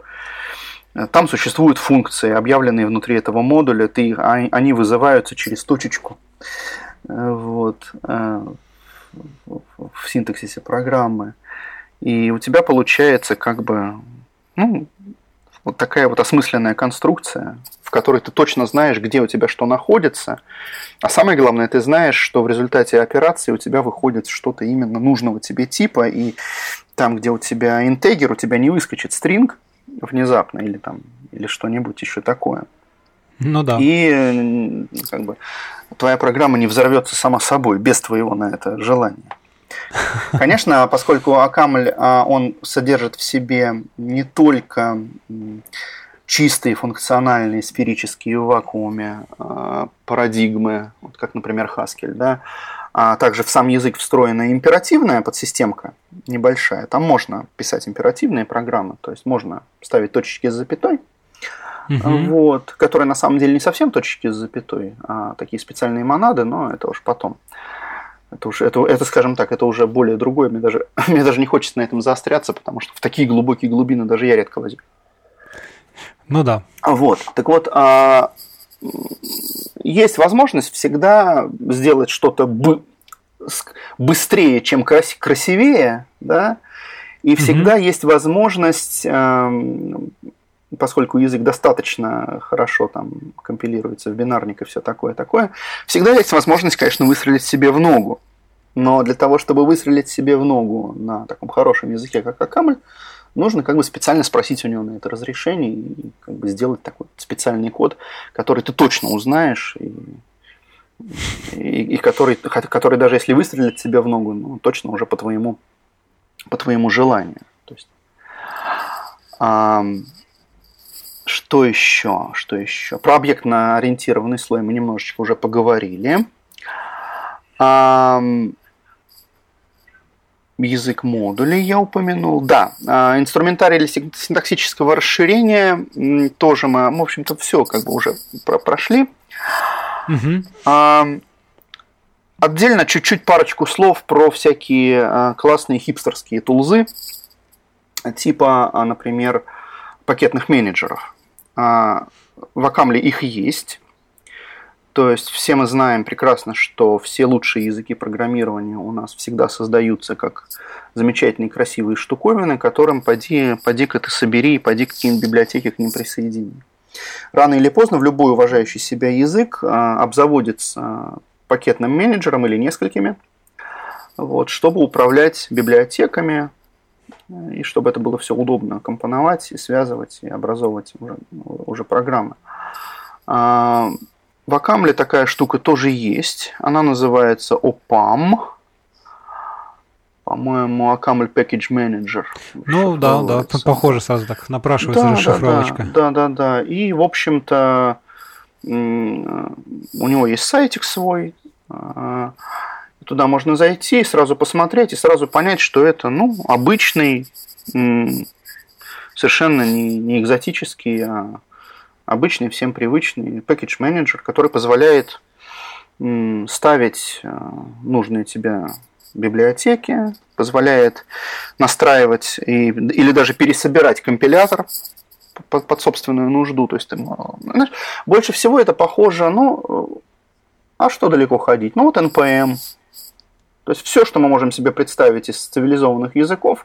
S2: Там существуют функции, объявленные внутри этого модуля, ты, а, они вызываются через точечку вот, в синтаксисе программы. И у тебя получается как бы ну, вот такая вот осмысленная конструкция, в которой ты точно знаешь, где у тебя что находится. А самое главное, ты знаешь, что в результате операции у тебя выходит что-то именно нужного тебе типа, и там, где у тебя интегер, у тебя не выскочит стринг внезапно или там или что-нибудь еще такое.
S1: Ну да.
S2: И как бы твоя программа не взорвется сама собой без твоего на это желания. Конечно, поскольку Акамль, а, он содержит в себе не только чистые функциональные сферические в вакууме а, парадигмы, вот как, например, Haskell, да, а также в сам язык встроена императивная подсистемка небольшая. Там можно писать императивные программы, то есть можно ставить точечки с запятой, угу. вот, которые на самом деле не совсем точечки с запятой, а такие специальные монады, но это уж потом. Это, уже, это, это, скажем так, это уже более другое. Мне даже, мне даже не хочется на этом заостряться, потому что в такие глубокие глубины даже я редко лазю.
S1: Ну да.
S2: Вот. Так вот, а, есть возможность всегда сделать что-то бы, быстрее, чем крас, красивее, да, и всегда угу. есть возможность поскольку язык достаточно хорошо там компилируется в бинарник и все такое такое, всегда есть возможность, конечно, выстрелить себе в ногу. Но для того, чтобы выстрелить себе в ногу на таком хорошем языке, как Акамль, нужно как бы специально спросить у него на это разрешение и как бы сделать такой специальный код, который ты точно узнаешь и, и, и который, который даже если выстрелит себе в ногу, ну, точно уже по твоему, по твоему желанию. То есть, что еще? Что еще? Про объектно-ориентированный слой мы немножечко уже поговорили. Язык модулей я упомянул. Да, а, инструментарий для синтаксического расширения тоже мы, в общем-то, все как бы уже прошли. Угу. Отдельно чуть-чуть парочку слов про всякие а, классные хипстерские тулзы, типа, а, например, пакетных менеджеров. А, в Акамле их есть. То есть все мы знаем прекрасно, что все лучшие языки программирования у нас всегда создаются как замечательные красивые штуковины, которым поди, поди-ка ты собери поди какие-нибудь библиотеки к ним присоедини. Рано или поздно в любой уважающий себя язык а, обзаводится пакетным менеджером или несколькими, вот, чтобы управлять библиотеками, и чтобы это было все удобно компоновать и связывать и образовывать уже, уже программы. А, в Акамле такая штука тоже есть. Она называется OPAM. По-моему, Акамль Package Manager.
S1: Ну да, да, похоже сразу так, напрашивается да, расшифровочка.
S2: Да, да, да, да. И, в общем-то, у него есть сайтик свой, а, Туда можно зайти, сразу посмотреть и сразу понять, что это ну, обычный, совершенно не, не экзотический, а обычный, всем привычный package менеджер, который позволяет ставить а, нужные тебе библиотеки, позволяет настраивать и, или даже пересобирать компилятор под, под собственную нужду. То есть, знаешь, больше всего это похоже, ну, а что далеко ходить? Ну, вот NPM, то есть все, что мы можем себе представить из цивилизованных языков,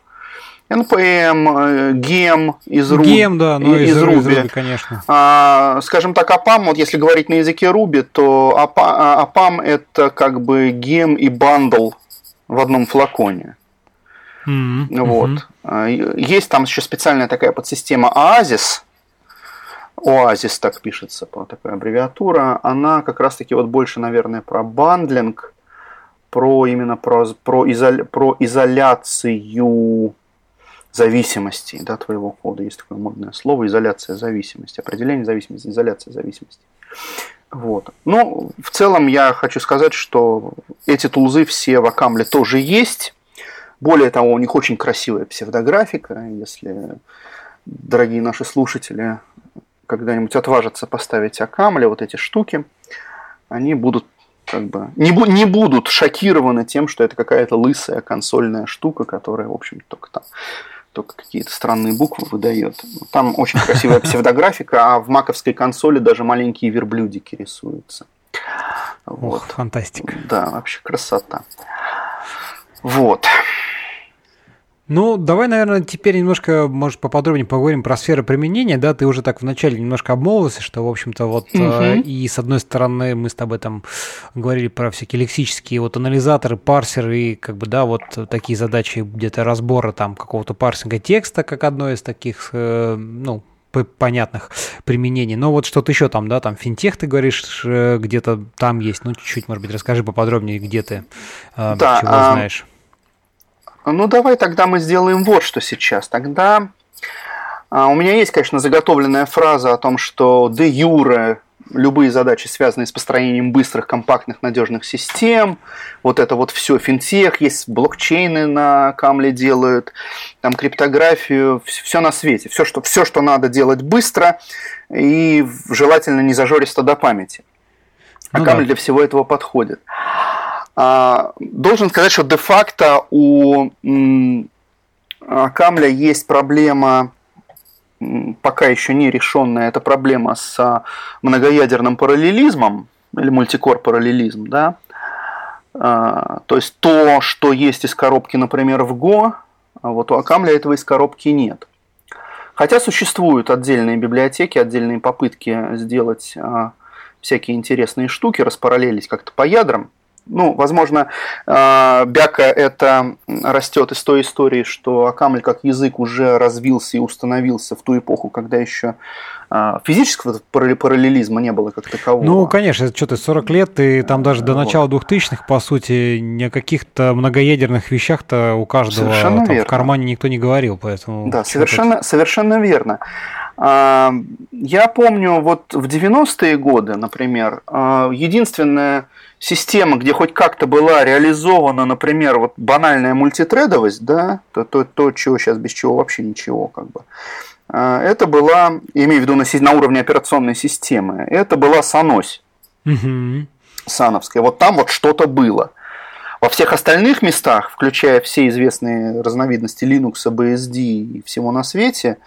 S2: NPM, GEM из Ruby.
S1: GEM, да, но из, из, Ruby. из Ruby, конечно.
S2: А, скажем так, APAM, вот если говорить на языке Ruby, то APAM это как бы GEM и bundle в одном флаконе. Mm-hmm. Вот. Mm-hmm. Есть там еще специальная такая подсистема Oasis, Oasis так пишется, такая аббревиатура, она как раз-таки вот больше, наверное, про бандлинг, про именно про, про, изоля, про изоляцию зависимости да, твоего кода. Есть такое модное слово изоляция зависимости, определение зависимости, изоляция зависимости. Вот. Ну, в целом я хочу сказать, что эти тулзы все в Акамле тоже есть. Более того, у них очень красивая псевдографика. Если, дорогие наши слушатели, когда-нибудь отважатся поставить Акамля, вот эти штуки, они будут как бы не, бу- не будут шокированы тем, что это какая-то лысая консольная штука, которая, в общем, только там только какие-то странные буквы выдает. Там очень красивая псевдографика, а в маковской консоли даже маленькие верблюдики рисуются.
S1: Вот. Ох, фантастика.
S2: Да, вообще красота. Вот.
S1: Ну, давай, наверное, теперь немножко, может, поподробнее поговорим про сферы применения, да, ты уже так вначале немножко обмолвился, что, в общем-то, вот, угу. и с одной стороны мы с тобой там говорили про всякие лексические вот анализаторы, парсеры, и как бы, да, вот такие задачи где-то разбора там какого-то парсинга текста, как одно из таких, э, ну, понятных применений. Но вот что-то еще там, да, там финтех, ты говоришь, э, где-то там есть. Ну, чуть-чуть, может быть, расскажи поподробнее, где ты,
S2: да, чего а... знаешь. Ну, давай тогда мы сделаем вот что сейчас. Тогда а, у меня есть, конечно, заготовленная фраза о том, что де юре любые задачи, связанные с построением быстрых, компактных, надежных систем, вот это вот все, финтех, есть блокчейны на Камле делают, там криптографию, все на свете, все что, все, что надо делать быстро и желательно не зажористо до памяти. А ну, Камль да. для всего этого подходит. А, должен сказать, что де-факто у а, Камля есть проблема, пока еще не решенная, это проблема с а, многоядерным параллелизмом или мультикор параллелизм, да. То есть то, что есть из коробки, например, в Go, вот у Акамля этого из коробки нет. Хотя существуют отдельные библиотеки, отдельные попытки сделать всякие интересные штуки, распараллелить как-то по ядрам – ну, возможно, а, бяка это растет из той истории, что Акамль как язык уже развился и установился в ту эпоху, когда еще а, физического параллелизма не было как такового.
S1: Ну, конечно, это что-то 40 лет, и там даже до начала 2000-х, по сути, ни о каких-то многоядерных вещах-то у каждого там, в кармане никто не говорил, поэтому...
S2: Да, совершенно, совершенно верно. А, я помню, вот в 90-е годы, например, единственное система, где хоть как-то была реализована, например, вот банальная мультитредовость, да, то, то, то чего сейчас без чего вообще ничего, как бы. А, это была, имею в виду на, на уровне операционной системы, это была Санось. Угу. Сановская. Вот там вот что-то было. Во всех остальных местах, включая все известные разновидности Linux, BSD и всего на свете,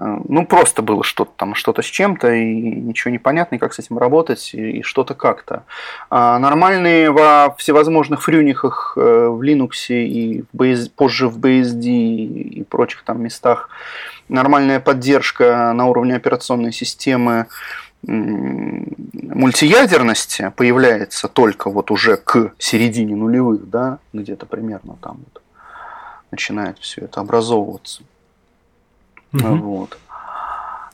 S2: ну, просто было что-то там, что-то с чем-то, и ничего не понятно, как с этим работать, и, что-то как-то. А нормальные во всевозможных фрюнихах э, в Linux и в BSD, позже в BSD и прочих там местах нормальная поддержка на уровне операционной системы мультиядерности появляется только вот уже к середине нулевых, да, где-то примерно там вот начинает все это образовываться. Угу. Вот.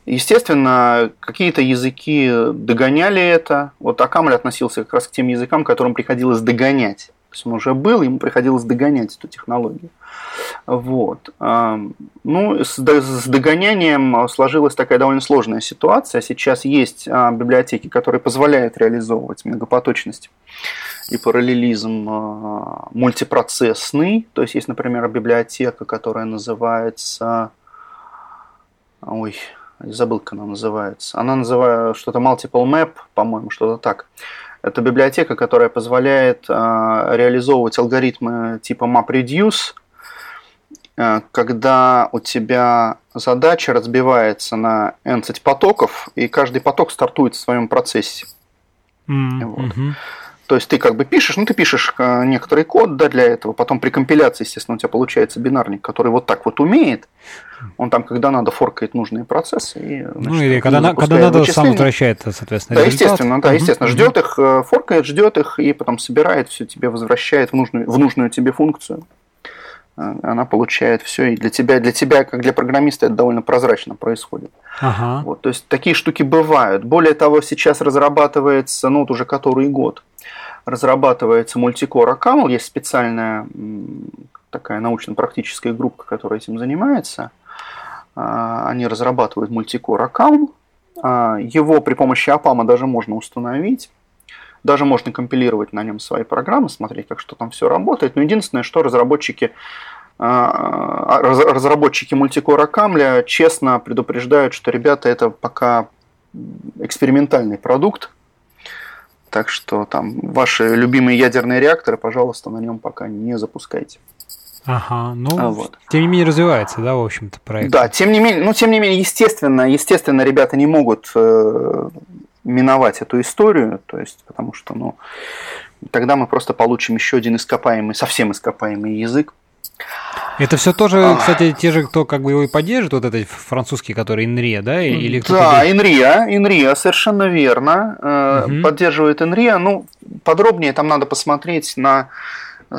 S2: Естественно, какие-то языки догоняли это. Вот Акамль относился как раз к тем языкам, которым приходилось догонять. То есть он уже был, ему приходилось догонять эту технологию. Вот. Ну, с догонянием сложилась такая довольно сложная ситуация. Сейчас есть а, библиотеки, которые позволяют реализовывать многопоточность и параллелизм а, мультипроцессный. То есть есть, например, библиотека, которая называется Ой, забыл, как она называется. Она называется что-то Multiple Map, по-моему, что-то так. Это библиотека, которая позволяет э, реализовывать алгоритмы типа MapReduce, э, когда у тебя задача разбивается на n потоков, и каждый поток стартует в своем процессе. Mm-hmm. Вот. То есть ты как бы пишешь, ну ты пишешь э, некоторый код да, для этого, потом при компиляции, естественно, у тебя получается бинарник, который вот так вот умеет. Он там, когда надо, форкает нужные процессы. И,
S1: значит, ну или когда, на, когда надо, сам возвращает, соответственно,
S2: Да, результат. естественно, да, естественно. Ждет их, э, форкает, ждет их, и потом собирает все тебе, возвращает в нужную, в нужную тебе функцию. Э, она получает все, и для тебя, для тебя, как для программиста, это довольно прозрачно происходит. Ага. Вот, то есть такие штуки бывают. Более того, сейчас разрабатывается, ну вот уже который год, разрабатывается мультикор Акамл, есть специальная такая научно-практическая группа, которая этим занимается. А, они разрабатывают мультикор Акамл. А, его при помощи Апама даже можно установить. Даже можно компилировать на нем свои программы, смотреть, как что там все работает. Но единственное, что разработчики а, разработчики мультикора Камля честно предупреждают, что ребята это пока экспериментальный продукт, так что там ваши любимые ядерные реакторы, пожалуйста, на нем пока не запускайте.
S1: Ага, ну, а вот. тем не менее развивается, да, в общем-то, проект.
S2: Да, тем не менее, ну, тем не менее, естественно, естественно, ребята не могут э, миновать эту историю, то есть, потому что, ну, тогда мы просто получим еще один ископаемый, совсем ископаемый язык.
S1: Это все тоже, кстати, те же, кто как бы его и поддерживает, вот этот французский, который Инрия, да? Или
S2: да, Инрия, Инрия, совершенно верно. Угу. Поддерживает Инрия. Ну, подробнее там надо посмотреть на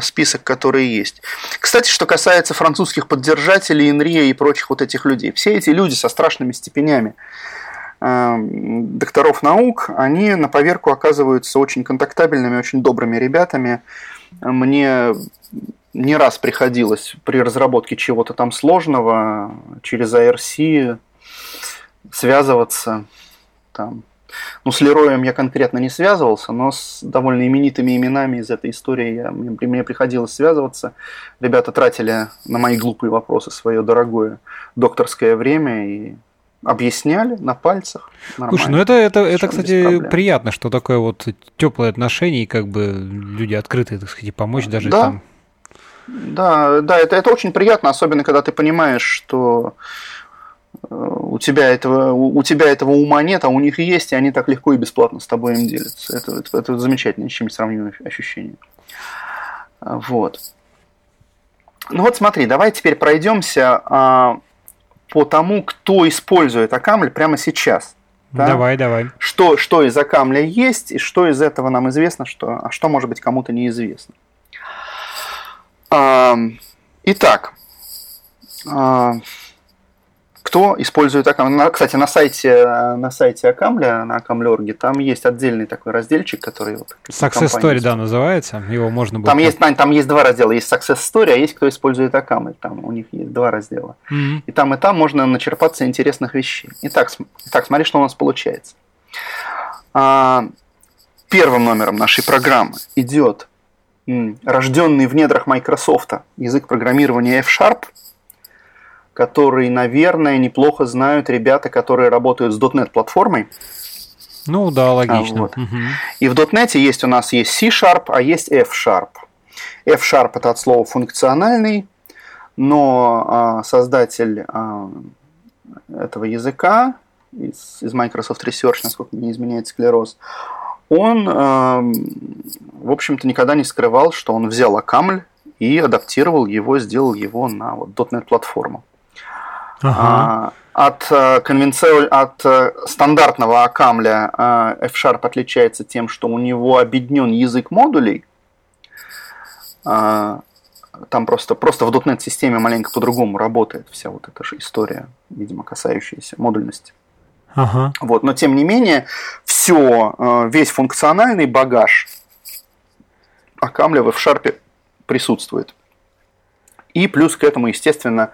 S2: список, который есть. Кстати, что касается французских поддержателей Инрия и прочих вот этих людей. Все эти люди со страшными степенями докторов наук, они на поверку оказываются очень контактабельными, очень добрыми ребятами. Мне не раз приходилось при разработке чего-то там сложного через IRC связываться. Там. Ну, с Лероем я конкретно не связывался, но с довольно именитыми именами из этой истории я, мне, мне приходилось связываться. Ребята тратили на мои глупые вопросы свое дорогое докторское время, и объясняли на пальцах.
S1: Слушай, ну это, это, это кстати, приятно, что такое вот теплое отношение, и как бы люди открыты, так сказать, помочь даже
S2: да.
S1: там.
S2: Да, да, это, это очень приятно, особенно когда ты понимаешь, что э, у тебя этого у тебя этого ума нет, а у них есть, и они так легко и бесплатно с тобой им делятся. Это, это, это замечательное, чем сравнимое ощущение. Вот. Ну вот смотри, давай теперь пройдемся а, по тому, кто использует Акамль прямо сейчас.
S1: Да? Давай, давай.
S2: Что, что из Акамля есть, и что из этого нам известно, что, а что может быть кому-то неизвестно. Итак, кто использует Акамля. Кстати, на сайте, на сайте Акамля, на Акамле.орг, там есть отдельный такой разделчик, который... Вот,
S1: Success Story, да, называется. Его можно
S2: было... Там есть, там есть два раздела. Есть Success Story, а есть кто использует Акамль. Там у них есть два раздела. Mm-hmm. И там, и там можно начерпаться интересных вещей. Итак, итак смотри, что у нас получается. А, первым номером нашей программы идет рожденный в недрах Microsoft язык программирования F-Sharp – который, наверное, неплохо знают ребята, которые работают с .NET платформой.
S1: Ну да, логично. вот.
S2: угу. И в .NET есть у нас есть C-Sharp, а есть F-Sharp. F-Sharp это от слова функциональный, но а, создатель а, этого языка из, из Microsoft Research, насколько не изменяет склероз, он, а, в общем-то, никогда не скрывал, что он взял Акамль и адаптировал его, сделал его на вот, .NET платформу. Ага. От, э, конвенци... от э, стандартного Акамля э, F-Sharp отличается тем, что у него объединен язык модулей. Там просто, просто в .NET системе маленько по-другому работает вся вот эта же история, видимо, касающаяся модульности. Ага. Вот, но тем не менее, все, весь функциональный багаж Акамля в F-Sharp присутствует. И плюс к этому, естественно,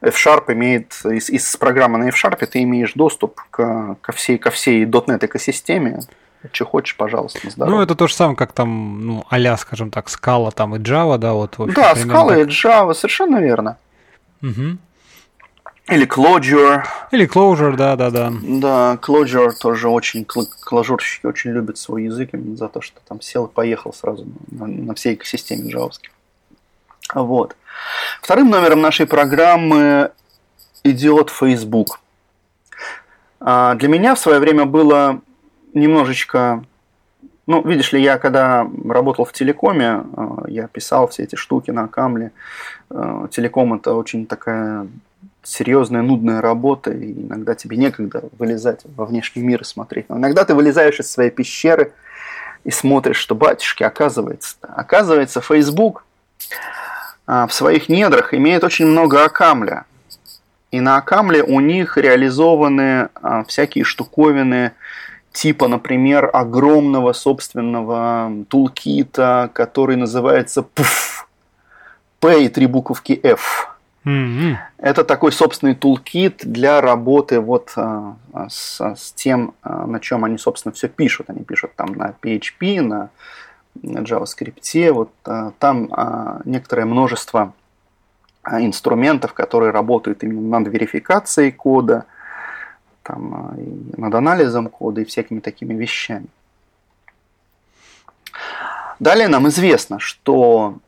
S2: F-Sharp имеет, из, из программы на F-Sharp ты имеешь доступ к, ко всей, ко всей .NET экосистеме, что хочешь, пожалуйста,
S1: здорово. Ну, это то же самое, как там, ну, а скажем так, Scala там и Java, да, вот.
S2: Общем, да, Scala так. и Java, совершенно верно. Угу. Или Clojure.
S1: Или Clojure, да, да, да.
S2: Да, Clojure тоже очень, клажурщики очень любят свой язык именно за то, что там сел и поехал сразу на, на всей экосистеме джавовской. Вот. Вторым номером нашей программы идет Facebook. А, для меня в свое время было немножечко... Ну, видишь ли, я когда работал в телекоме, а, я писал все эти штуки на камле. А, телеком это очень такая серьезная, нудная работа, и иногда тебе некогда вылезать во внешний мир и смотреть. Но иногда ты вылезаешь из своей пещеры и смотришь, что, батюшки, оказывается, оказывается, Facebook в своих недрах имеет очень много акамля. И на акамле у них реализованы а, всякие штуковины, типа, например, огромного собственного тулкита, который называется PUF. P и три буковки F. Mm-hmm. Это такой собственный тулкит для работы вот а, с, с тем, на чем они, собственно, все пишут. Они пишут там на PHP, на JavaScript, вот а, там а, некоторое множество инструментов, которые работают именно над верификацией кода, там, над анализом кода и всякими такими вещами. Далее нам известно, что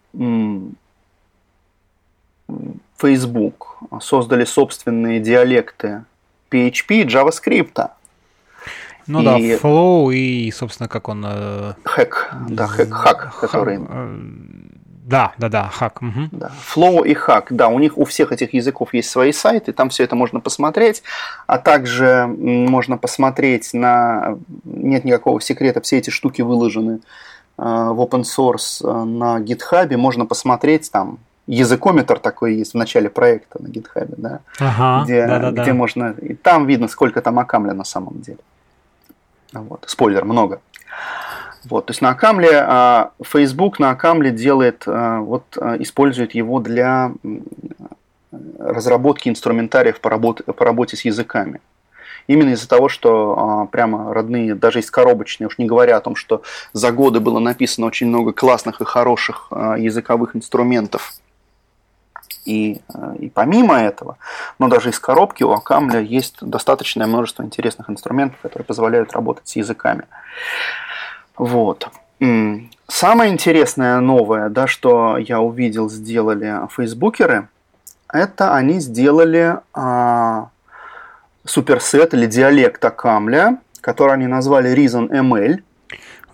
S2: Facebook создали собственные диалекты PHP и JavaScript.
S1: Ну и... да, Flow и, собственно, как он...
S2: Хэк, да, хэк, хак, который... Э,
S1: да, да, да, хак. Угу.
S2: Да. Flow и хак, да, у них у всех этих языков есть свои сайты, там все это можно посмотреть, а также можно посмотреть на... Нет никакого секрета, все эти штуки выложены э, в open source э, на GitHub, можно посмотреть там языкометр такой есть в начале проекта на GitHub, да, ага, где, да, да, где да. можно... И там видно, сколько там акамля на самом деле. Вот. Спойлер, много. Вот, то есть на Акамле а, Facebook на Акамле делает, а, вот а, использует его для разработки инструментариев по работе, по работе с языками. Именно из-за того, что прямо родные, даже из коробочные, уж не говоря о том, что за годы было написано очень много классных и хороших языковых инструментов. И, и помимо этого, но даже из коробки у Акамля есть достаточное множество интересных инструментов, которые позволяют работать с языками. Вот. Самое интересное новое, да, что я увидел, сделали фейсбукеры, это они сделали а, суперсет или диалект Акамля, который они назвали Reason ML.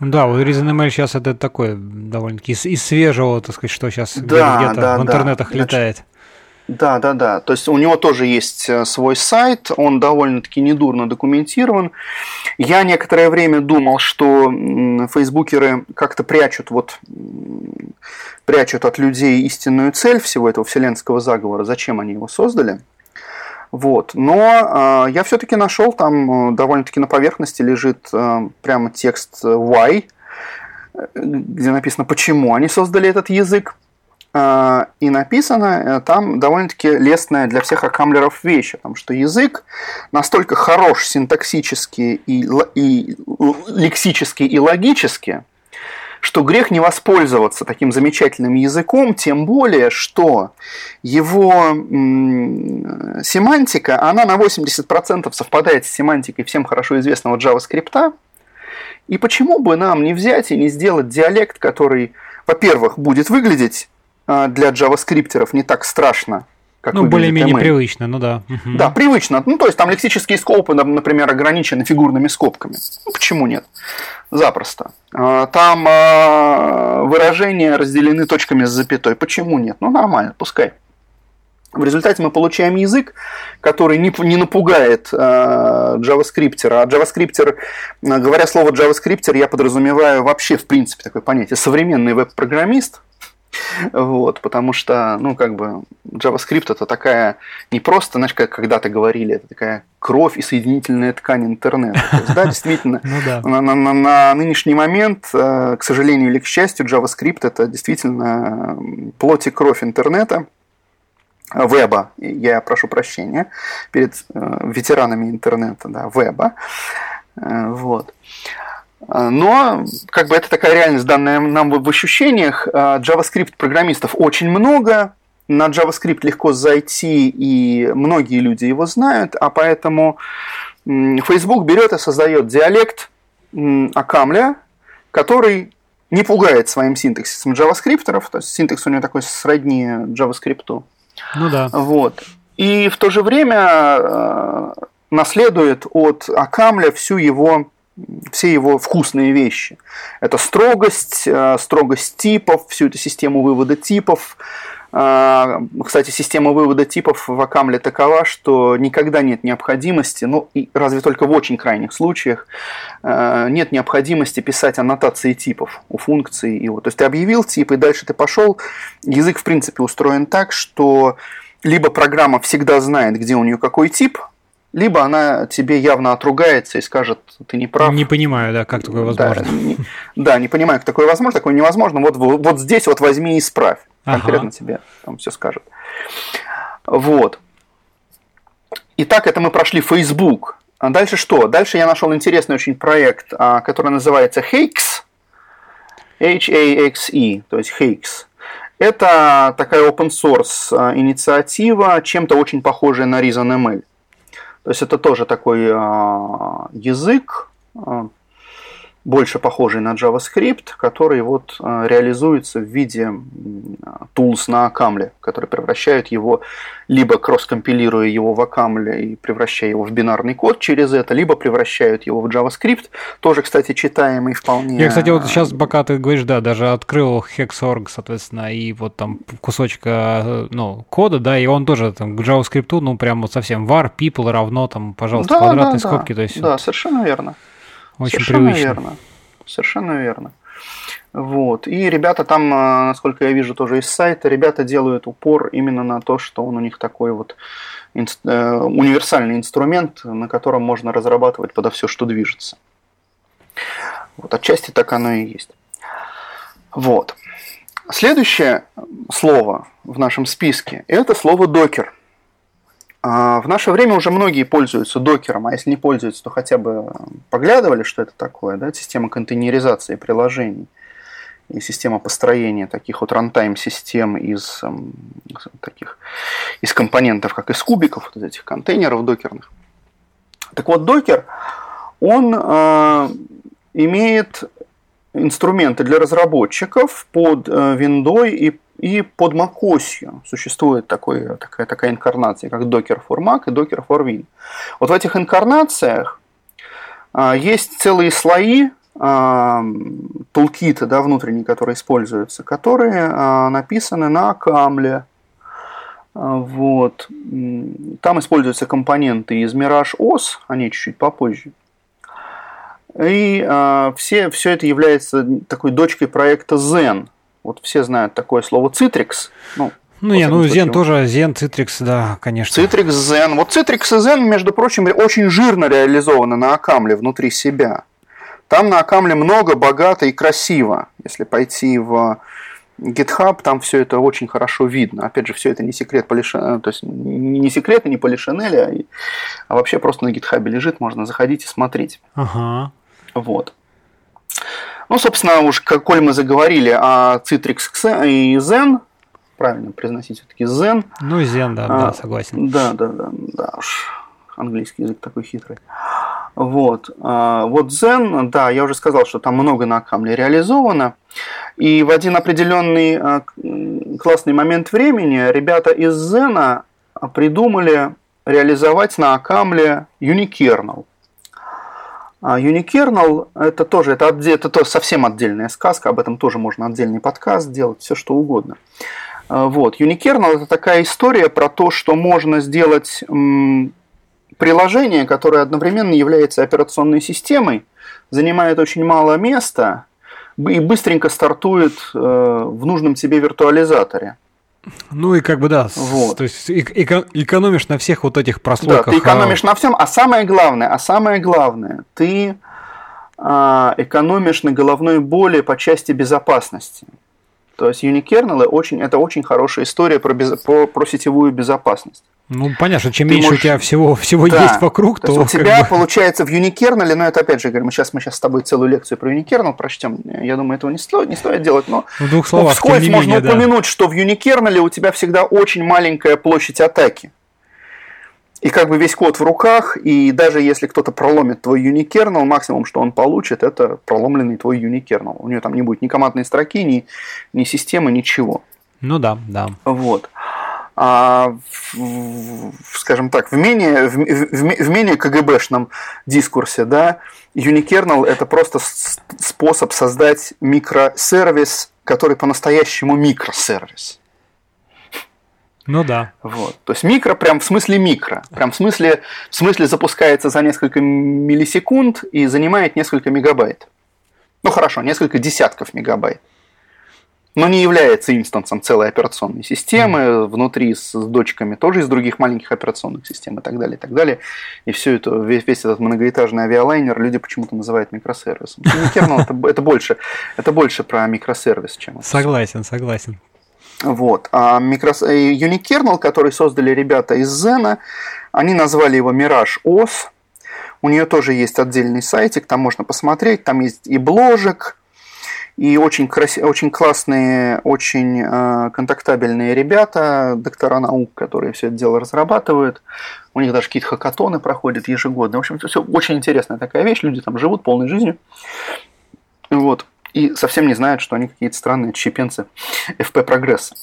S1: Да, вот Reason ML сейчас это такое довольно-таки из, из свежего, так сказать, что сейчас да, где-то да, в интернетах да. летает.
S2: Да, да, да. То есть у него тоже есть э, свой сайт, он довольно-таки недурно документирован. Я некоторое время думал, что фейсбукеры как-то прячут, вот, прячут от людей истинную цель всего этого вселенского заговора, зачем они его создали. Вот. Но э, я все-таки нашел, там э, довольно-таки на поверхности лежит э, прямо текст why, э, где написано, почему они создали этот язык. А, и написано э, там довольно-таки лестная для всех аккамлеров вещь, о том, что язык настолько хорош синтаксически и, и лексически и логически, что грех не воспользоваться таким замечательным языком, тем более, что его м- семантика, она на 80% совпадает с семантикой всем хорошо известного JavaScript, и почему бы нам не взять и не сделать диалект, который, во-первых, будет выглядеть а, для джаваскриптеров не так страшно,
S1: как ну, более-менее привычно, ну да.
S2: Да, привычно. Ну, то есть там лексические скопы, например, ограничены фигурными скобками. Ну, почему нет? Запросто. А, там а, выражения разделены точками с запятой. Почему нет? Ну, нормально, пускай. В результате мы получаем язык, который не, не напугает э, джаваскриптера. А джаваскриптер, говоря слово джаваскриптер, я подразумеваю вообще, в принципе, такое понятие. Современный веб-программист, вот, потому что, ну, как бы, JavaScript это такая, не просто, знаешь, как когда-то говорили, это такая кровь и соединительная ткань интернета. То есть, да, действительно, ну. На, на, на, на нынешний момент, э, к сожалению или к счастью, JavaScript это действительно плоть и кровь интернета веба, я прошу прощения, перед э, ветеранами интернета, да, веба, э, вот. А, но как бы это такая реальность, данная нам в ощущениях. А, JavaScript-программистов очень много, на JavaScript легко зайти, и многие люди его знают, а поэтому Facebook берет и создает диалект Акамля, который не пугает своим синтаксисом JavaScript, то есть синтекс у него такой сродни JavaScript.
S1: Ну да.
S2: Вот. И в то же время э, наследует от Акамля всю его все его вкусные вещи. Это строгость, э, строгость типов, всю эту систему вывода типов. Э, кстати, система вывода типов в Акамле такова, что никогда нет необходимости, ну, и разве только в очень крайних случаях, э, нет необходимости писать аннотации типов у функций. Вот. То есть ты объявил тип, и дальше ты пошел. Язык, в принципе, устроен так, что либо программа всегда знает, где у нее какой тип – либо она тебе явно отругается и скажет, ты не прав.
S1: Не понимаю, да, как такое возможно.
S2: Да, не, да, не понимаю, как такое возможно, такое невозможно. Вот, вот здесь вот возьми и исправь. Конкретно ага. тебе там все скажет. Вот. Итак, это мы прошли Facebook. А дальше что? Дальше я нашел интересный очень проект, а, который называется Hakes. H-A-X-E, то есть Hakes. Это такая open source а, инициатива, чем-то очень похожая на ReasonML. То есть это тоже такой а, язык, а, больше похожий на JavaScript, который вот э, реализуется в виде tools на Акамле, которые превращают его, либо кросс-компилируя его в Акамле и превращая его в бинарный код через это, либо превращают его в JavaScript, тоже, кстати, читаемый вполне.
S1: Я, кстати, вот сейчас, пока ты говоришь, да, даже открыл Hexorg, соответственно, и вот там кусочка э, ну, кода, да, и он тоже там к JavaScript, ну, прям вот совсем var, people равно там, пожалуйста, да, квадратные да, скобки,
S2: да.
S1: то есть.
S2: Да, вот... совершенно верно.
S1: Очень
S2: Совершенно
S1: привычно.
S2: верно. Совершенно верно. Вот. И ребята там, а, насколько я вижу тоже из сайта, ребята делают упор именно на то, что он у них такой вот инст, э, универсальный инструмент, на котором можно разрабатывать подо все, что движется. Вот отчасти так оно и есть. Вот. Следующее слово в нашем списке – это слово докер. А, в наше время уже многие пользуются докером, а если не пользуются, то хотя бы поглядывали, что это такое, да, система контейнеризации приложений и система построения таких вот рантайм-систем из таких из компонентов, как из кубиков, вот этих контейнеров докерных. Так вот, докер, он э, имеет инструменты для разработчиков под э, виндой и и под macOS существует такой, такая, такая инкарнация, как Docker for Mac и Docker for Win. Вот в этих инкарнациях а, есть целые слои а, тулкита да, внутренние, которые используются, которые а, написаны на камле. А, вот. Там используются компоненты из Mirage OS, они чуть-чуть попозже. И а, все, все это является такой дочкой проекта Zen – вот все знают такое слово Citrix.
S1: Ну, ну, не, ну, Zen тоже, Zen, Citrix, да, конечно.
S2: Citrix, Zen. Вот Citrix и Zen, между прочим, очень жирно реализованы на Акамле внутри себя. Там на Акамле много, богато и красиво. Если пойти в GitHub, там все это очень хорошо видно. Опять же, все это не секрет Полишинеля, то есть не секрет и не Полишинеля, а, а вообще просто на GitHub лежит, можно заходить и смотреть.
S1: Ага.
S2: Вот. Ну, собственно, уж коль мы заговорили о Citrix и Zen, правильно произносить все-таки Zen.
S1: Ну, Zen, да, а, да, согласен.
S2: Да, да, да, да уж, английский язык такой хитрый. Вот. А, вот Zen, да, я уже сказал, что там много на Камле реализовано. И в один определенный а, классный момент времени ребята из Zen придумали реализовать на Акамле Unikernel. А Unikernel это тоже это, это то совсем отдельная сказка, об этом тоже можно отдельный подкаст сделать, все что угодно. А, вот. Unikernel это такая история про то, что можно сделать приложение, которое одновременно является операционной системой, занимает очень мало места и быстренько стартует э, в нужном тебе виртуализаторе.
S1: Ну и как бы да, вот. то есть эко экономишь на всех вот этих прослойках.
S2: Да, ты экономишь а... на всем, а самое главное, а самое главное, ты а, экономишь на головной боли по части безопасности. То есть Unikernel очень, это очень хорошая история про, без, про, про сетевую безопасность.
S1: Ну, понятно, чем Ты меньше можешь... у тебя всего, всего да. есть вокруг, то...
S2: то у тебя бы... получается в Unikernel, но это опять же, говорим, мы сейчас, мы сейчас с тобой целую лекцию про Unikernel прочтем, я думаю, этого не стоит, не стоит делать, но
S1: в двух словах,
S2: ну, вскользь можно менее, упомянуть, да. что в Unikernel у тебя всегда очень маленькая площадь атаки. И как бы весь код в руках, и даже если кто-то проломит твой unikernel, максимум, что он получит, это проломленный твой unikernel. У него там не будет ни командной строки, ни, ни системы, ничего.
S1: Ну да, да.
S2: Вот а, в, скажем так, в менее, в, в, в менее КГБшном дискурсе, да, Unikernel – это просто способ создать микросервис, который по-настоящему микросервис.
S1: Ну да.
S2: Вот. То есть микро прям в смысле микро. Прям в смысле, в смысле запускается за несколько миллисекунд и занимает несколько мегабайт. Ну хорошо, несколько десятков мегабайт но не является инстансом целой операционной системы, mm. внутри с, с дочками тоже из других маленьких операционных систем и так далее, и так далее. И все это, весь, весь этот многоэтажный авиалайнер люди почему-то называют микросервисом. Kernel это, это, больше, это больше про микросервис, чем...
S1: Согласен, согласен.
S2: Вот. А микрос... Unikernel, который создали ребята из Zen, они назвали его Mirage OS. У нее тоже есть отдельный сайтик, там можно посмотреть, там есть и бложек, и очень, краси... очень классные, очень э, контактабельные ребята, доктора наук, которые все это дело разрабатывают. У них даже какие-то хакатоны проходят ежегодно. В общем, это все очень интересная такая вещь. Люди там живут полной жизнью. Вот. И совсем не знают, что они какие-то странные чепенцы FP прогресса.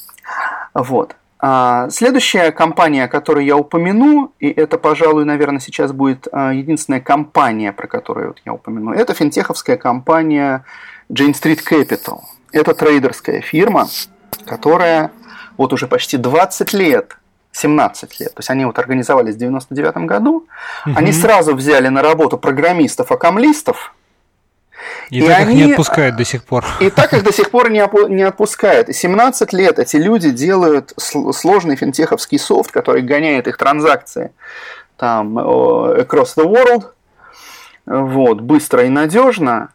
S2: Вот. А следующая компания, которую я упомяну, и это, пожалуй, наверное, сейчас будет а, единственная компания, про которую я упомяну, это финтеховская компания Jane Street Capital. Это трейдерская фирма, которая вот уже почти 20 лет 17 лет. То есть они вот организовались в 99 году. Угу. Они сразу взяли на работу программистов-акамлистов.
S1: И, и так они, их не отпускают до сих пор.
S2: И так их до сих пор не, опу- не отпускают. И 17 лет эти люди делают сложный финтеховский софт, который гоняет их транзакции там across the world. Вот, быстро и надежно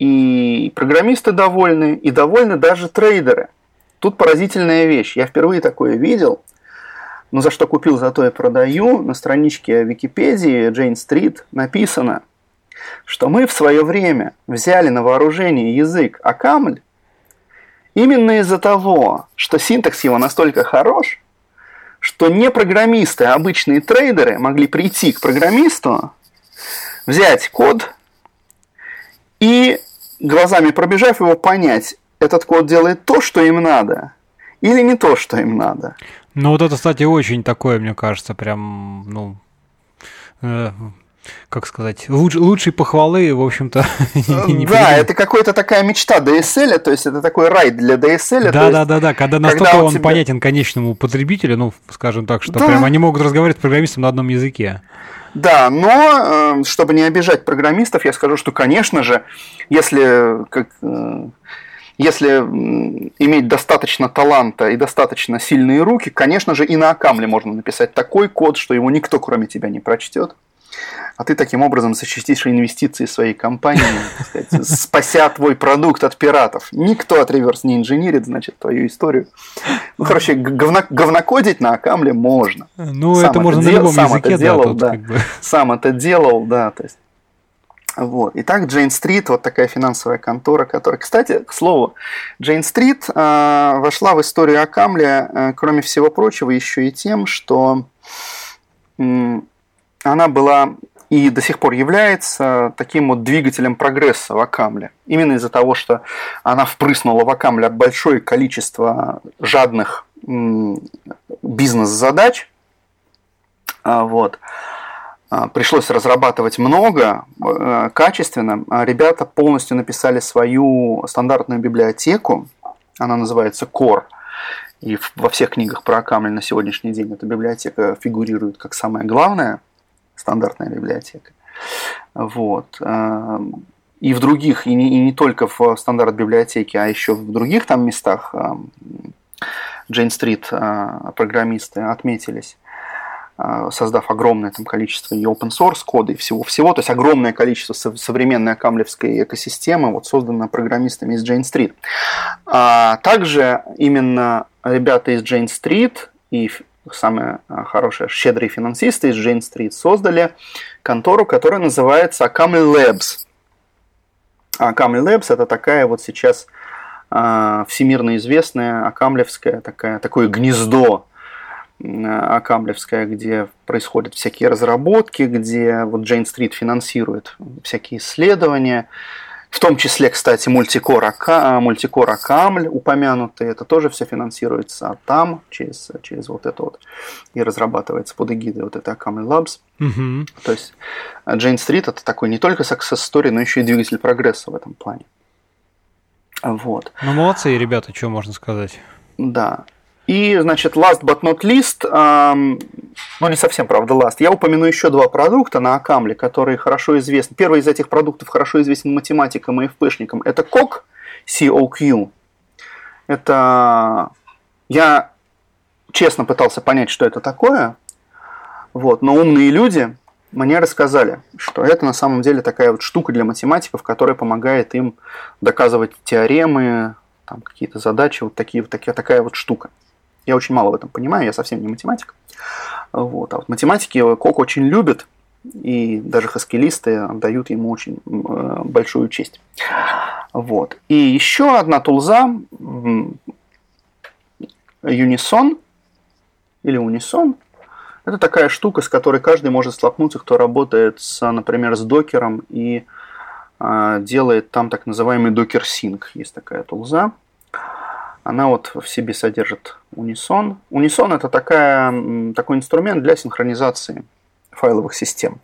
S2: и программисты довольны, и довольны даже трейдеры. Тут поразительная вещь. Я впервые такое видел, но за что купил, за то и продаю. На страничке Википедии Джейн Стрит написано, что мы в свое время взяли на вооружение язык Акамль именно из-за того, что синтакс его настолько хорош, что не программисты, а обычные трейдеры могли прийти к программисту, взять код и глазами пробежав его, понять, этот код делает то, что им надо, или не то, что им надо.
S1: Ну вот это, кстати, очень такое, мне кажется, прям, ну, э, как сказать, луч, лучшей похвалы, в общем-то,
S2: не, Да, это какая-то такая мечта DSL, то есть это такой рай для DSL.
S1: Да, да, да, да, когда настолько он понятен конечному потребителю, ну, скажем так, что прям они могут разговаривать с программистом на одном языке.
S2: Да, но э, чтобы не обижать программистов, я скажу, что, конечно же, если как, э, если иметь достаточно таланта и достаточно сильные руки, конечно же, и на Акамле можно написать такой код, что его никто, кроме тебя, не прочтет а ты таким образом защитишь инвестиции своей компании, сказать, спася твой продукт от пиратов. Никто от реверс не инженерит, значит, твою историю. Ну, короче, говно, говнокодить на Акамле можно.
S1: Ну, сам это можно дел, на любом сам языке,
S2: это делал, да, как бы... Сам это делал, да, то есть вот. Итак, Джейн Стрит, вот такая финансовая контора, которая, кстати, к слову, Джейн Стрит э, вошла в историю Акамля, э, кроме всего прочего, еще и тем, что э, она была и до сих пор является таким вот двигателем прогресса в Акамле. Именно из-за того, что она впрыснула в Акамле большое количество жадных бизнес-задач. А, вот. А, пришлось разрабатывать много, э, качественно. А ребята полностью написали свою стандартную библиотеку. Она называется Core. И во всех книгах про Акамль на сегодняшний день эта библиотека фигурирует как самая главная стандартная библиотека. Вот. Эм, и в других, и не, и не только в стандарт библиотеке, а еще в других там местах Джейн эм, Стрит э, программисты отметились э, создав огромное там количество и open source кода и всего-всего, то есть огромное количество современной акамлевской экосистемы вот создано программистами из Jane Street. А также именно ребята из Jane Street и самые а, хорошие щедрые финансисты из Jane Street создали контору, которая называется Akamel Labs. Akamel Labs это такая вот сейчас э, всемирно известная акамлевская такая, такое гнездо акамлевская, где происходят всякие разработки, где вот Jane Street финансирует всякие исследования, в том числе, кстати, мультикор, Ака, мультикор Акамль упомянутый, это тоже все финансируется там, через, через вот это вот, и разрабатывается под эгидой вот этой Акамль Labs. Угу. То есть Джейн Стрит это такой не только success story, но еще и двигатель прогресса в этом плане. Вот.
S1: Ну, молодцы ребята, что можно сказать.
S2: Да. И, значит, last but not least, эм, ну не совсем, правда, last, я упомяну еще два продукта на Акамле, которые хорошо известны. Первый из этих продуктов хорошо известен математикам и FP-шникам. Это COQ, COQ. Это... Я честно пытался понять, что это такое, вот, но умные люди мне рассказали, что это на самом деле такая вот штука для математиков, которая помогает им доказывать теоремы, там какие-то задачи, вот такие вот такая, такая вот штука. Я очень мало в этом понимаю, я совсем не математик. Вот. А вот математики Кок очень любят, и даже хаскилисты отдают ему очень э, большую честь. Вот. И еще одна тулза Unison или Unison это такая штука, с которой каждый может столкнуться, кто работает, с, например, с докером и э, делает там так называемый докер sync. Есть такая тулза. Она вот в себе содержит Unison. Unison это такая, такой инструмент для синхронизации файловых систем.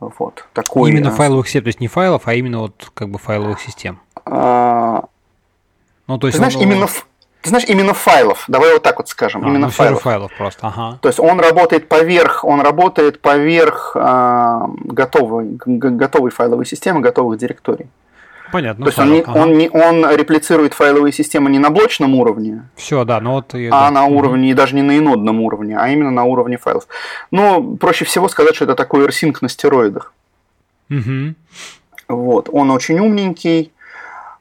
S1: Вот, такой, именно файловых систем, то есть не файлов, а именно вот как бы файловых систем. А...
S2: Ну, то есть Ты знаешь, он... именно, ты знаешь, именно файлов. Давай вот так вот скажем. А, именно ну, файлов.
S1: файлов просто. Ага.
S2: То есть он работает поверх, он работает поверх э, готовой, готовой файловой системы, готовых директорий.
S1: Понятно.
S2: То есть он, не, ага. он, не, он реплицирует файловые системы не на блочном уровне,
S1: все, да, ну вот,
S2: и, а да. на уровне, и даже не на инодном уровне, а именно на уровне файлов. Но проще всего сказать, что это такой AirSync на стероидах.
S1: Угу.
S2: Вот. Он очень умненький,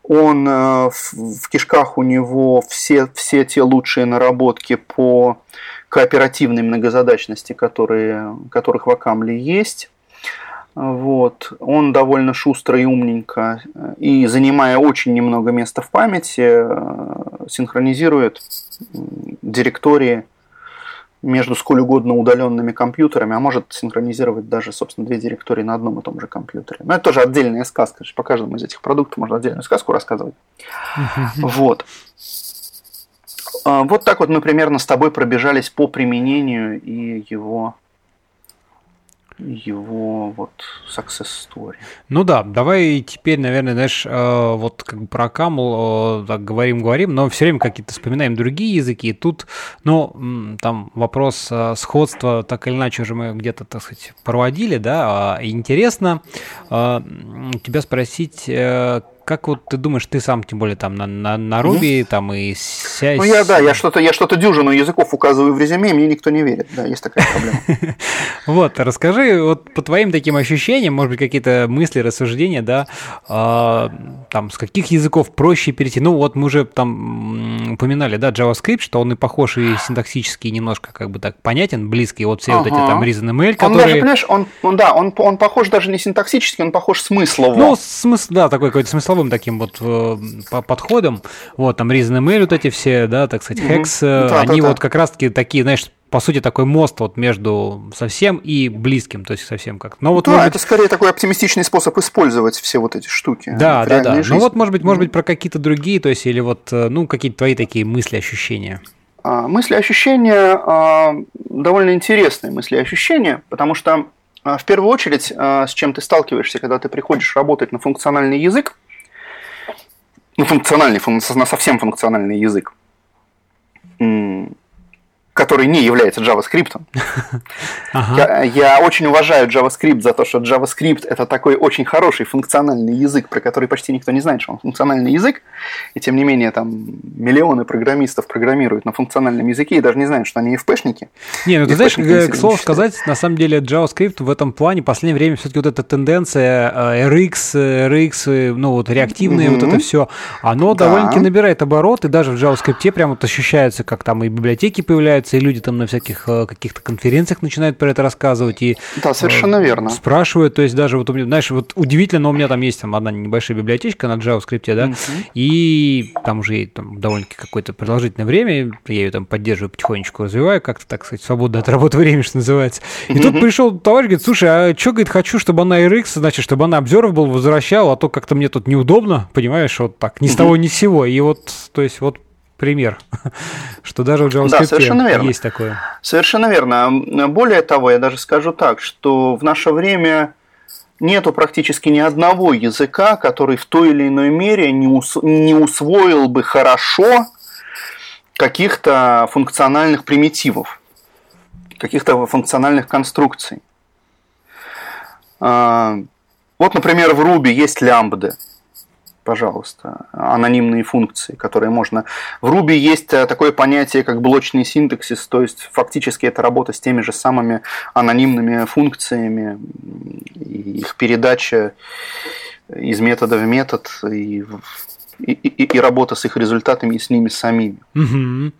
S2: он э, в кишках у него все, все те лучшие наработки по кооперативной многозадачности, которые, которых в Акамле есть. Вот. Он довольно шустро и умненько, и занимая очень немного места в памяти, э, синхронизирует директории между сколь угодно удаленными компьютерами, а может синхронизировать даже, собственно, две директории на одном и том же компьютере. Но это тоже отдельная сказка. По каждому из этих продуктов можно отдельную сказку рассказывать. Вот. А, вот так вот мы примерно с тобой пробежались по применению и его его вот success story.
S1: Ну да, давай теперь, наверное, знаешь, э, вот как бы про Камл так говорим, говорим, но все время какие-то вспоминаем другие языки. И тут, ну, там вопрос э, сходства так или иначе уже мы где-то, так сказать, проводили, да. А интересно э, тебя спросить, как вот ты думаешь, ты сам, тем более там на, на, на Руби, угу. там и ся...
S2: Ну я, да, я что-то, я что-то дюжину языков указываю в резюме, мне никто не верит, да, есть такая проблема.
S1: Вот, расскажи вот по твоим таким ощущениям, может быть, какие-то мысли, рассуждения, да, а, там, с каких языков проще перейти, ну вот мы уже там упоминали, да, JavaScript, что он и похож и синтаксически немножко как бы так понятен, близкий, вот все вот эти там ReasonML,
S2: которые... Он даже, понимаешь, он, да, он, он похож даже не синтаксически, он похож смыслово.
S1: Ну, смысл, да, такой какой-то смысловой смысловым таким вот э, подходом. Вот, там ReasonML вот эти все, да, так сказать, Hex, mm-hmm. да, они да, вот да. как раз-таки такие, знаешь, по сути, такой мост вот между совсем и близким, то есть совсем как.
S2: Но вот, да, может это быть... скорее такой оптимистичный способ использовать все вот эти штуки.
S1: Да, да, да. Жизни. Ну вот, может быть, может быть, про какие-то другие, то есть, или вот, э, ну, какие-то твои такие мысли, ощущения.
S2: А, мысли, ощущения а, довольно интересные мысли, ощущения, потому что а, в первую очередь, с чем ты сталкиваешься, когда ты приходишь работать на функциональный язык, ну, функциональный, на совсем функциональный язык, который не является JavaScript. Ага. Я, я очень уважаю JavaScript за то, что JavaScript это такой очень хороший функциональный язык, про который почти никто не знает, что он функциональный язык, и тем не менее там миллионы программистов программируют на функциональном языке и даже не знают, что они FP-шники.
S1: Не, ну ты знаешь, к слову сказать, на самом деле JavaScript в этом плане в последнее время все-таки вот эта тенденция э, RX, RX, ну вот реактивные, mm-hmm. вот это все, оно да. довольно-таки набирает обороты, даже в JavaScript прям вот ощущается, как там и библиотеки появляются, появляется, и люди там на всяких э, каких-то конференциях начинают про это рассказывать. И,
S2: да, совершенно
S1: э,
S2: верно.
S1: Спрашивают, то есть даже вот у меня, знаешь, вот удивительно, но у меня там есть там одна небольшая библиотечка на JavaScript, да, uh-huh. и там уже там довольно-таки какое-то продолжительное время, я ее там поддерживаю, потихонечку развиваю, как-то, так сказать, свободно от работы время, что называется. И uh-huh. тут пришел товарищ, говорит, слушай, а что, говорит, хочу, чтобы она RX, значит, чтобы она был возвращала, а то как-то мне тут неудобно, понимаешь, вот так, ни с того, ни с сего. И вот, то есть, вот пример, что даже в JavaScript да, совершенно верно. есть такое.
S2: Совершенно верно. Более того, я даже скажу так, что в наше время нету практически ни одного языка, который в той или иной мере не, ус- не усвоил бы хорошо каких-то функциональных примитивов, каких-то функциональных конструкций. А, вот, например, в Ruby есть лямбды пожалуйста, анонимные функции, которые можно... В Ruby есть э, такое понятие, как блочный синтаксис, то есть фактически это работа с теми же самыми анонимными функциями, их передача из метода в метод, и, и, и, и работа с их результатами и с ними самими.
S1: Угу.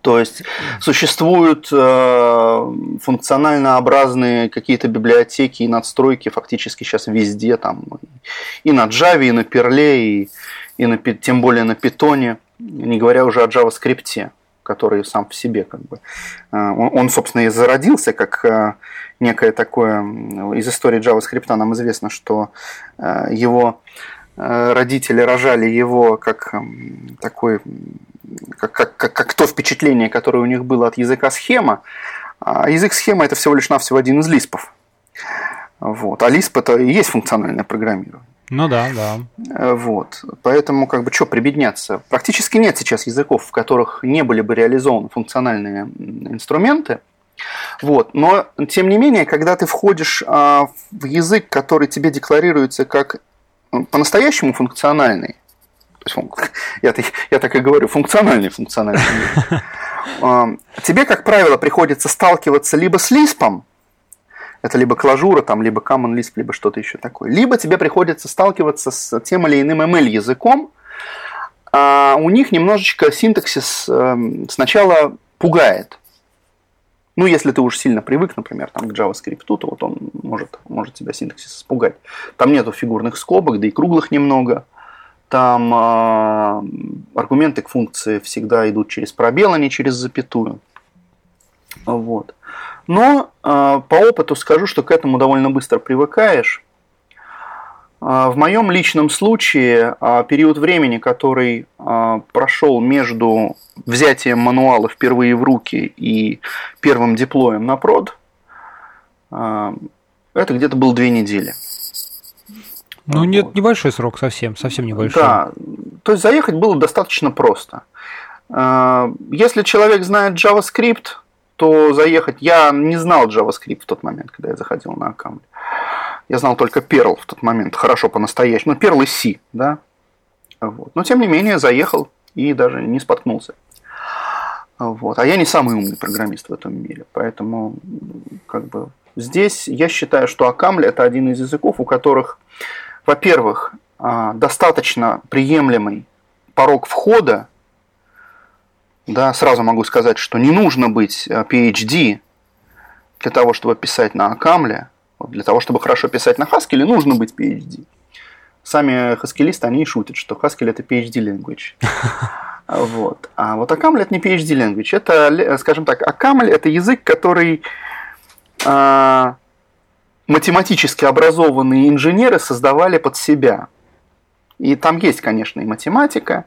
S2: То есть существуют э, функционально образные какие-то библиотеки и надстройки фактически сейчас везде, там, и на Java, и на Perl, и, и на, тем более на Python, не говоря уже о JavaScript, который сам в себе как бы. Э, он, он собственно, и зародился как э, некое такое... Из истории JavaScript нам известно, что э, его родители рожали его как такой как, как, как, как то впечатление, которое у них было от языка схема. А язык схема это всего лишь навсего один из лиспов. Вот. А лисп это и есть функциональное программирование.
S1: Ну да, да.
S2: Э, вот. Поэтому, как бы, что прибедняться? Практически нет сейчас языков, в которых не были бы реализованы функциональные инструменты. Вот. Но, тем не менее, когда ты входишь а, в язык, который тебе декларируется как по-настоящему функциональный, я, я так и говорю, функциональный функциональный Тебе, как правило, приходится сталкиваться либо с лиспом, это либо клажура, там, либо Common Lisp, либо что-то еще такое. Либо тебе приходится сталкиваться с тем или иным ML языком. А у них немножечко синтаксис эм, сначала пугает. Ну, если ты уж сильно привык, например, там, к JavaScript, то вот он может, может тебя синтаксис испугать. Там нету фигурных скобок, да и круглых немного. Там э, аргументы к функции всегда идут через пробел, а не через запятую. Вот. Но э, по опыту скажу, что к этому довольно быстро привыкаешь. Э, в моем личном случае э, период времени, который э, прошел между взятием мануала впервые в руки и первым диплоем на прод, э, это где-то был две недели.
S1: Ну, вот. нет, небольшой срок совсем, совсем небольшой.
S2: Да, то есть заехать было достаточно просто. А, если человек знает JavaScript, то заехать... Я не знал JavaScript в тот момент, когда я заходил на аккаунт. Я знал только Perl в тот момент, хорошо по-настоящему. Ну, Perl и C, да. Вот. Но, тем не менее, заехал и даже не споткнулся. Вот. А я не самый умный программист в этом мире, поэтому как бы здесь я считаю, что Акамли это один из языков, у которых во-первых, а, достаточно приемлемый порог входа. Да, сразу могу сказать, что не нужно быть а, PhD для того, чтобы писать на Акамле. Для того, чтобы хорошо писать на Haskell, нужно быть PhD. Сами хаскелисты, они шутят, что Haskell это PhD language. Вот. А вот Акамль это не PhD language. Это, скажем так, Акамль это язык, который а, математически образованные инженеры создавали под себя. И там есть, конечно, и математика,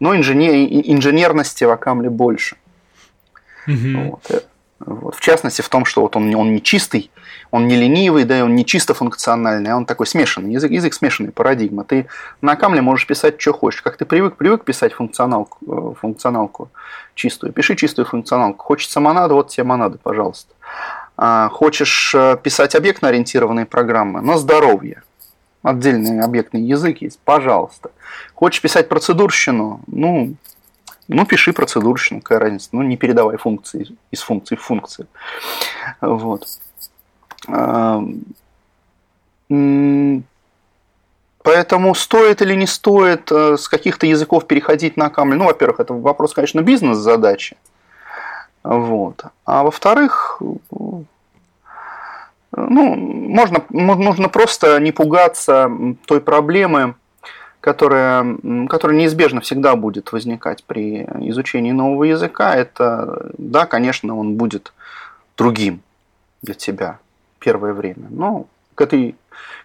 S2: но инженер, инженерности в Акамле больше. Угу. Вот. Э, вот. В частности, в том, что вот он, он не чистый, он не ленивый, да, и он не чисто функциональный, а он такой смешанный, язык, язык смешанный, парадигма. Ты на Камле можешь писать, что хочешь. Как ты привык, привык писать функционалку, э, функционалку чистую. Пиши чистую функционалку. Хочется монады, вот тебе монады, пожалуйста. А, хочешь э, писать объектно-ориентированные программы на здоровье, отдельный объектный язык есть, пожалуйста. Хочешь писать процедурщину, ну, ну пиши процедурщину, какая разница, ну не передавай функции из функции в функции. Вот. Поэтому стоит или не стоит э, с каких-то языков переходить на камень? Ну, во-первых, это вопрос, конечно, бизнес-задачи. Вот. А во-вторых, ну, можно, нужно просто не пугаться той проблемы, которая, которая неизбежно всегда будет возникать при изучении нового языка. Это, да, конечно, он будет другим для тебя первое время. Но к этой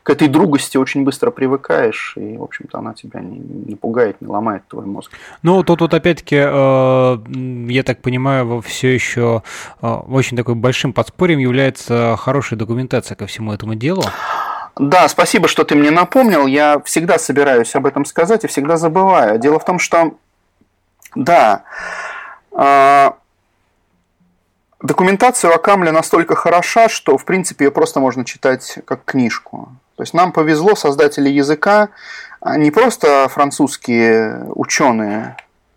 S2: к этой другости очень быстро привыкаешь, и, в общем-то, она тебя не, не пугает, не ломает твой мозг.
S1: Ну, тут вот опять-таки, э, я так понимаю, все еще э, очень такой большим подспорьем является хорошая документация ко всему этому делу.
S2: Да, спасибо, что ты мне напомнил. Я всегда собираюсь об этом сказать и всегда забываю. Дело в том, что, да, э, Документация у Акамля настолько хороша, что, в принципе, ее просто можно читать как книжку. То есть нам повезло, создатели языка, а не просто французские ученые,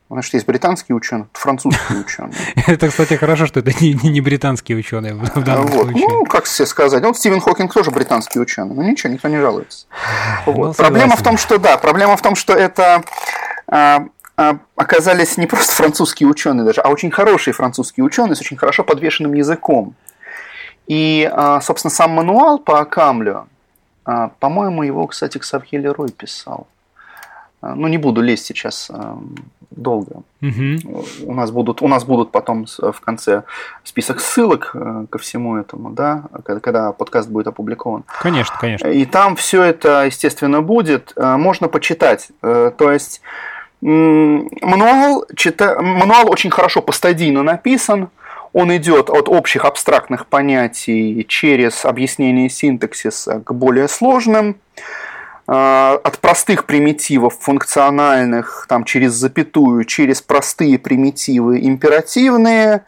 S2: Значит, есть британские ученые, французские ученые.
S1: Это, кстати, хорошо, что это не, не британские ученые в данном вот. случае.
S2: Ну, как все сказать. Вот Стивен Хокинг тоже британский ученый. Ну, ничего, никто не жалуется. Ну, проблема в том, что да, проблема в том, что это а, а, оказались не просто французские ученые даже, а очень хорошие французские ученые с очень хорошо подвешенным языком. И, а, собственно, сам мануал по Акамлю, а, по-моему, его, кстати, Ксавье Лерой писал. Ну, не буду лезть сейчас долго. Угу. У, нас будут, у нас будут потом в конце список ссылок э, ко всему этому, да, когда подкаст будет опубликован.
S1: Конечно, конечно.
S2: И там все это, естественно, будет. Можно почитать. Э, то есть мануал, чита... мануал очень хорошо постадийно написан. Он идет от общих абстрактных понятий через объяснение синтаксиса к более сложным, а, от простых примитивов функциональных, там, через запятую, через простые примитивы императивные,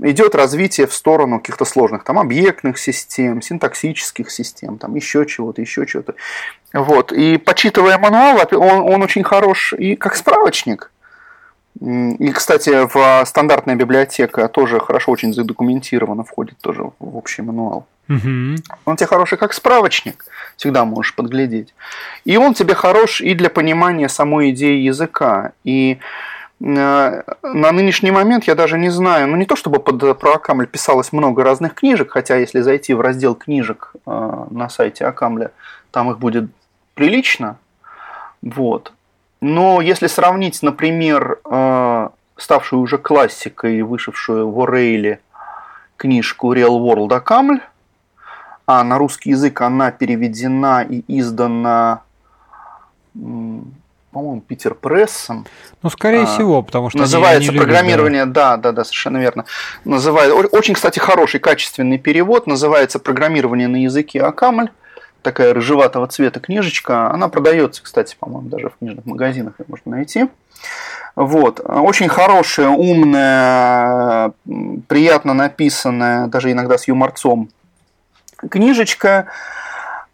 S2: идет развитие в сторону каких-то сложных там объектных систем, синтаксических систем, там еще чего-то, еще чего-то. Вот. И почитывая мануал, он, он очень хорош и как справочник. И, кстати, в стандартная библиотека тоже хорошо очень задокументирована, входит тоже в общий мануал. Угу. Он тебе хороший как справочник, всегда можешь подглядеть. И он тебе хорош и для понимания самой идеи языка. И Э, на нынешний момент я даже не знаю, ну не то чтобы под про Акамль писалось много разных книжек, хотя если зайти в раздел книжек э, на сайте Акамля, там их будет прилично, вот. Но если сравнить, например, э, ставшую уже классикой, вышедшую в Орейле книжку Real World Акамль, а на русский язык она переведена и издана по-моему, Питер Прессом.
S1: Ну, скорее а, всего, потому что
S2: называется они, они программирование, любят, да. да, да, да, совершенно верно. Называет очень, кстати, хороший качественный перевод. Называется программирование на языке Акамль. Такая рыжеватого цвета книжечка. Она продается, кстати, по-моему, даже в книжных магазинах ее можно найти. Вот. Очень хорошая, умная, приятно написанная, даже иногда с юморцом книжечка.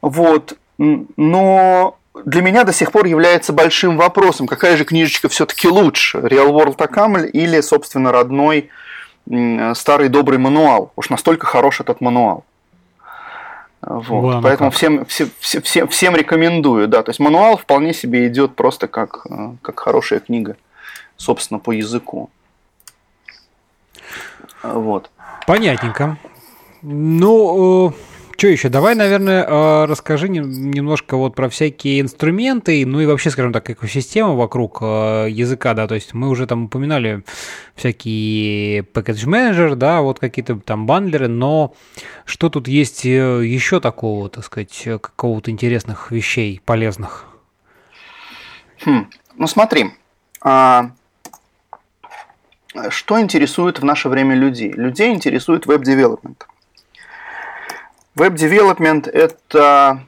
S2: Вот. Но для меня до сих пор является большим вопросом, какая же книжечка все-таки лучше, Real World Акамль или, собственно, родной старый добрый мануал. Уж настолько хорош этот мануал. Вот. Вон Поэтому всем, всем, всем, всем рекомендую. Да. То есть мануал вполне себе идет просто как, э, как хорошая книга, собственно, по языку. Вот.
S1: Понятненько. Ну, что еще? Давай, наверное, а, расскажи немножко вот про всякие инструменты, ну и вообще, скажем так, экосистему вокруг а, языка, да, то есть мы уже там упоминали всякие package manager, да, вот какие-то там бандлеры, но что тут есть э, еще такого, так сказать, какого-то интересных вещей, полезных?
S2: Хм. Ну смотри, а... что интересует в наше время людей? Людей интересует веб-девелопмент. Development – это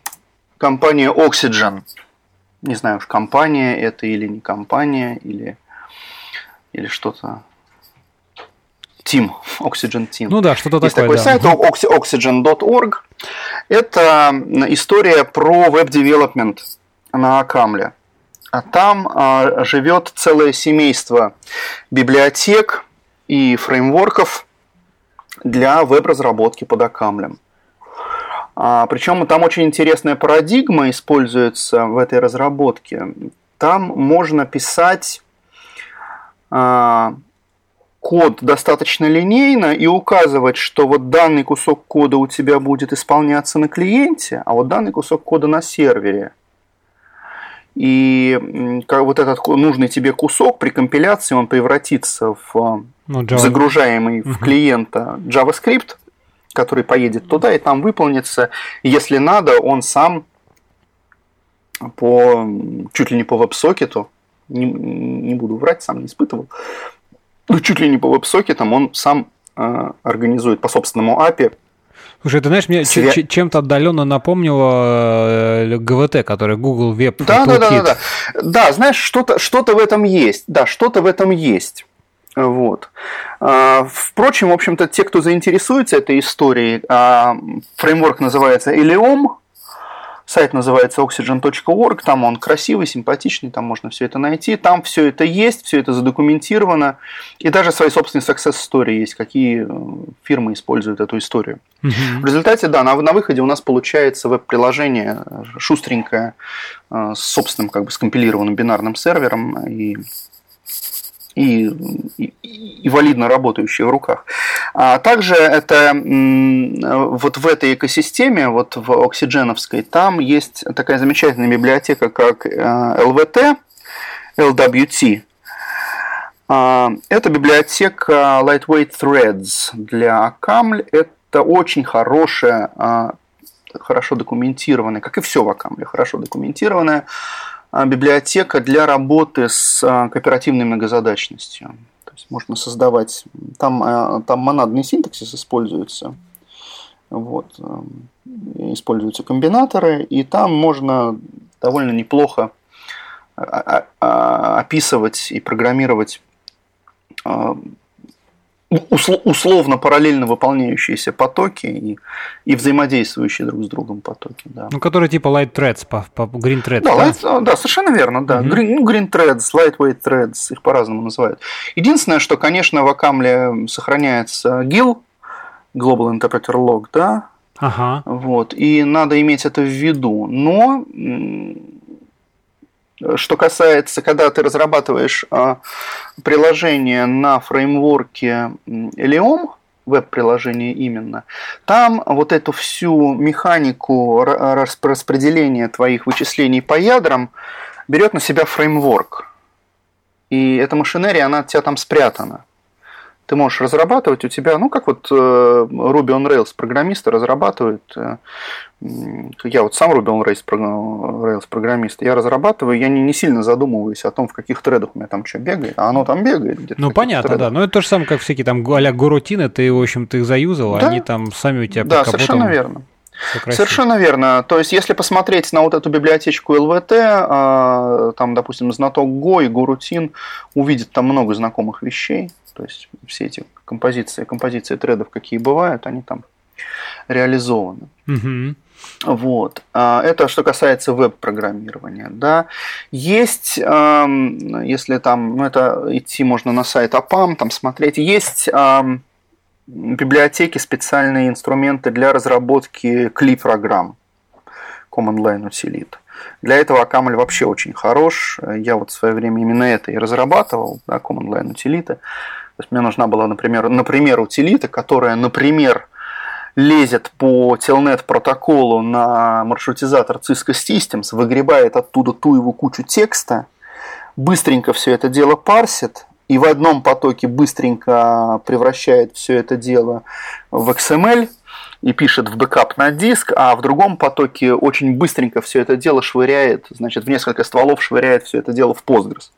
S2: компания Oxygen. Не знаю уж, компания это или не компания, или, или что-то. Team, Oxygen Team.
S1: Ну да, что-то
S2: Есть
S1: такое.
S2: Есть такой да. сайт oxygen.org. Это история про веб-девелопмент на Акамле. А там а, живет целое семейство библиотек и фреймворков для веб-разработки под Акамлем. А, причем там очень интересная парадигма используется в этой разработке. Там можно писать а, код достаточно линейно и указывать, что вот данный кусок кода у тебя будет исполняться на клиенте, а вот данный кусок кода на сервере. И как вот этот нужный тебе кусок при компиляции он превратится в ну, загружаемый в клиента JavaScript, который поедет туда и там выполнится. Если надо, он сам по чуть ли не по веб-сокету, не, не буду врать, сам не испытывал, но чуть ли не по веб-сокетам он сам э, организует по собственному API
S1: Слушай, ты знаешь, мне Свя... чем-то отдаленно напомнило э, ГВТ, который Google Web
S2: да, да, да, да, да. Да, знаешь, что-то что в этом есть. Да, что-то в этом есть. Вот. А, впрочем, в общем-то, те, кто заинтересуется этой историей, а, фреймворк называется Eleom, сайт называется oxygen.org, там он красивый, симпатичный, там можно все это найти, там все это есть, все это задокументировано, и даже свои собственные success story есть, какие э, фирмы используют эту историю. Mm-hmm. В результате, да, на, на выходе у нас получается веб-приложение шустренькое, э, с собственным как бы скомпилированным бинарным сервером, и и, и, и валидно работающие в руках. А также это вот в этой экосистеме, вот в оксидженовской, там есть такая замечательная библиотека, как LVT, э, LWT. А, это библиотека Lightweight Threads для Акамль. Это очень хорошая, а, хорошо документированная, как и все в Акамле, хорошо документированная библиотека для работы с а, кооперативной многозадачностью. То есть можно создавать, там, а, там монадный синтаксис используется, вот, используются комбинаторы, и там можно довольно неплохо описывать и программировать условно параллельно выполняющиеся потоки и, и взаимодействующие друг с другом потоки. Да.
S1: Ну, которые типа light threads, по, по green threads.
S2: Да, да? Light, да совершенно верно, да. Mm-hmm. Green, ну, green threads, lightweight threads, их по-разному называют. Единственное, что, конечно, в Акамле сохраняется GIL, Global Interpreter Log, да,
S1: Ага.
S2: Вот, и надо иметь это в виду. Но что касается, когда ты разрабатываешь а, приложение на фреймворке Helium, веб-приложение именно, там вот эту всю механику распределения твоих вычислений по ядрам берет на себя фреймворк. И эта машинерия, она у тебя там спрятана ты можешь разрабатывать у тебя, ну, как вот э, Ruby on Rails программисты разрабатывают, э, я вот сам Ruby on Rails, Rails программист, я разрабатываю, я не, не сильно задумываюсь о том, в каких тредах у меня там что бегает, а оно там бегает где-то.
S1: Ну, понятно, тредах. да, но это то же самое, как всякие там а-ля горутины, ты, в общем, ты их заюзал, да? они там сами у тебя
S2: Да, совершенно верно. Совершенно верно. То есть, если посмотреть на вот эту библиотечку ЛВТ, а, там, допустим, знаток Го и Гурутин увидит там много знакомых вещей. То есть все эти композиции, композиции тредов, какие бывают, они там реализованы.
S1: Угу.
S2: Вот. А, это что касается веб-программирования. Да. Есть, если там, ну это идти можно на сайт APAM, там смотреть, есть библиотеки, специальные инструменты для разработки клип-программ Command Line Utility. Для этого Акамль вообще очень хорош. Я вот в свое время именно это и разрабатывал, да, Command Line Utility. То есть мне нужна была, например, например, утилита, которая, например, лезет по Telnet протоколу на маршрутизатор Cisco Systems, выгребает оттуда ту его кучу текста, быстренько все это дело парсит, и в одном потоке быстренько превращает все это дело в XML и пишет в бэкап на диск, а в другом потоке очень быстренько все это дело швыряет, значит, в несколько стволов швыряет все это дело в Postgres.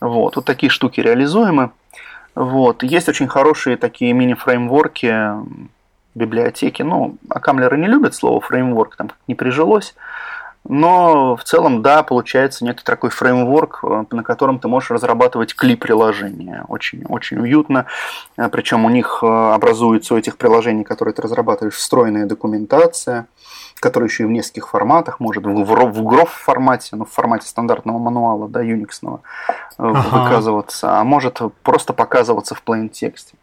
S2: Вот, вот такие штуки реализуемы. Вот. Есть очень хорошие такие мини-фреймворки, библиотеки. Ну, акамлеры не любят слово фреймворк, там не прижилось. Но в целом, да, получается некий такой фреймворк, э, на котором ты можешь разрабатывать клип-приложения. Очень, очень уютно. Э, Причем у них э, образуется у этих приложений, которые ты разрабатываешь, встроенная документация который еще и в нескольких форматах, может в, в гроф формате, ну, в формате стандартного мануала, да, Unix ага. выказываться, а может просто показываться в plain тексте.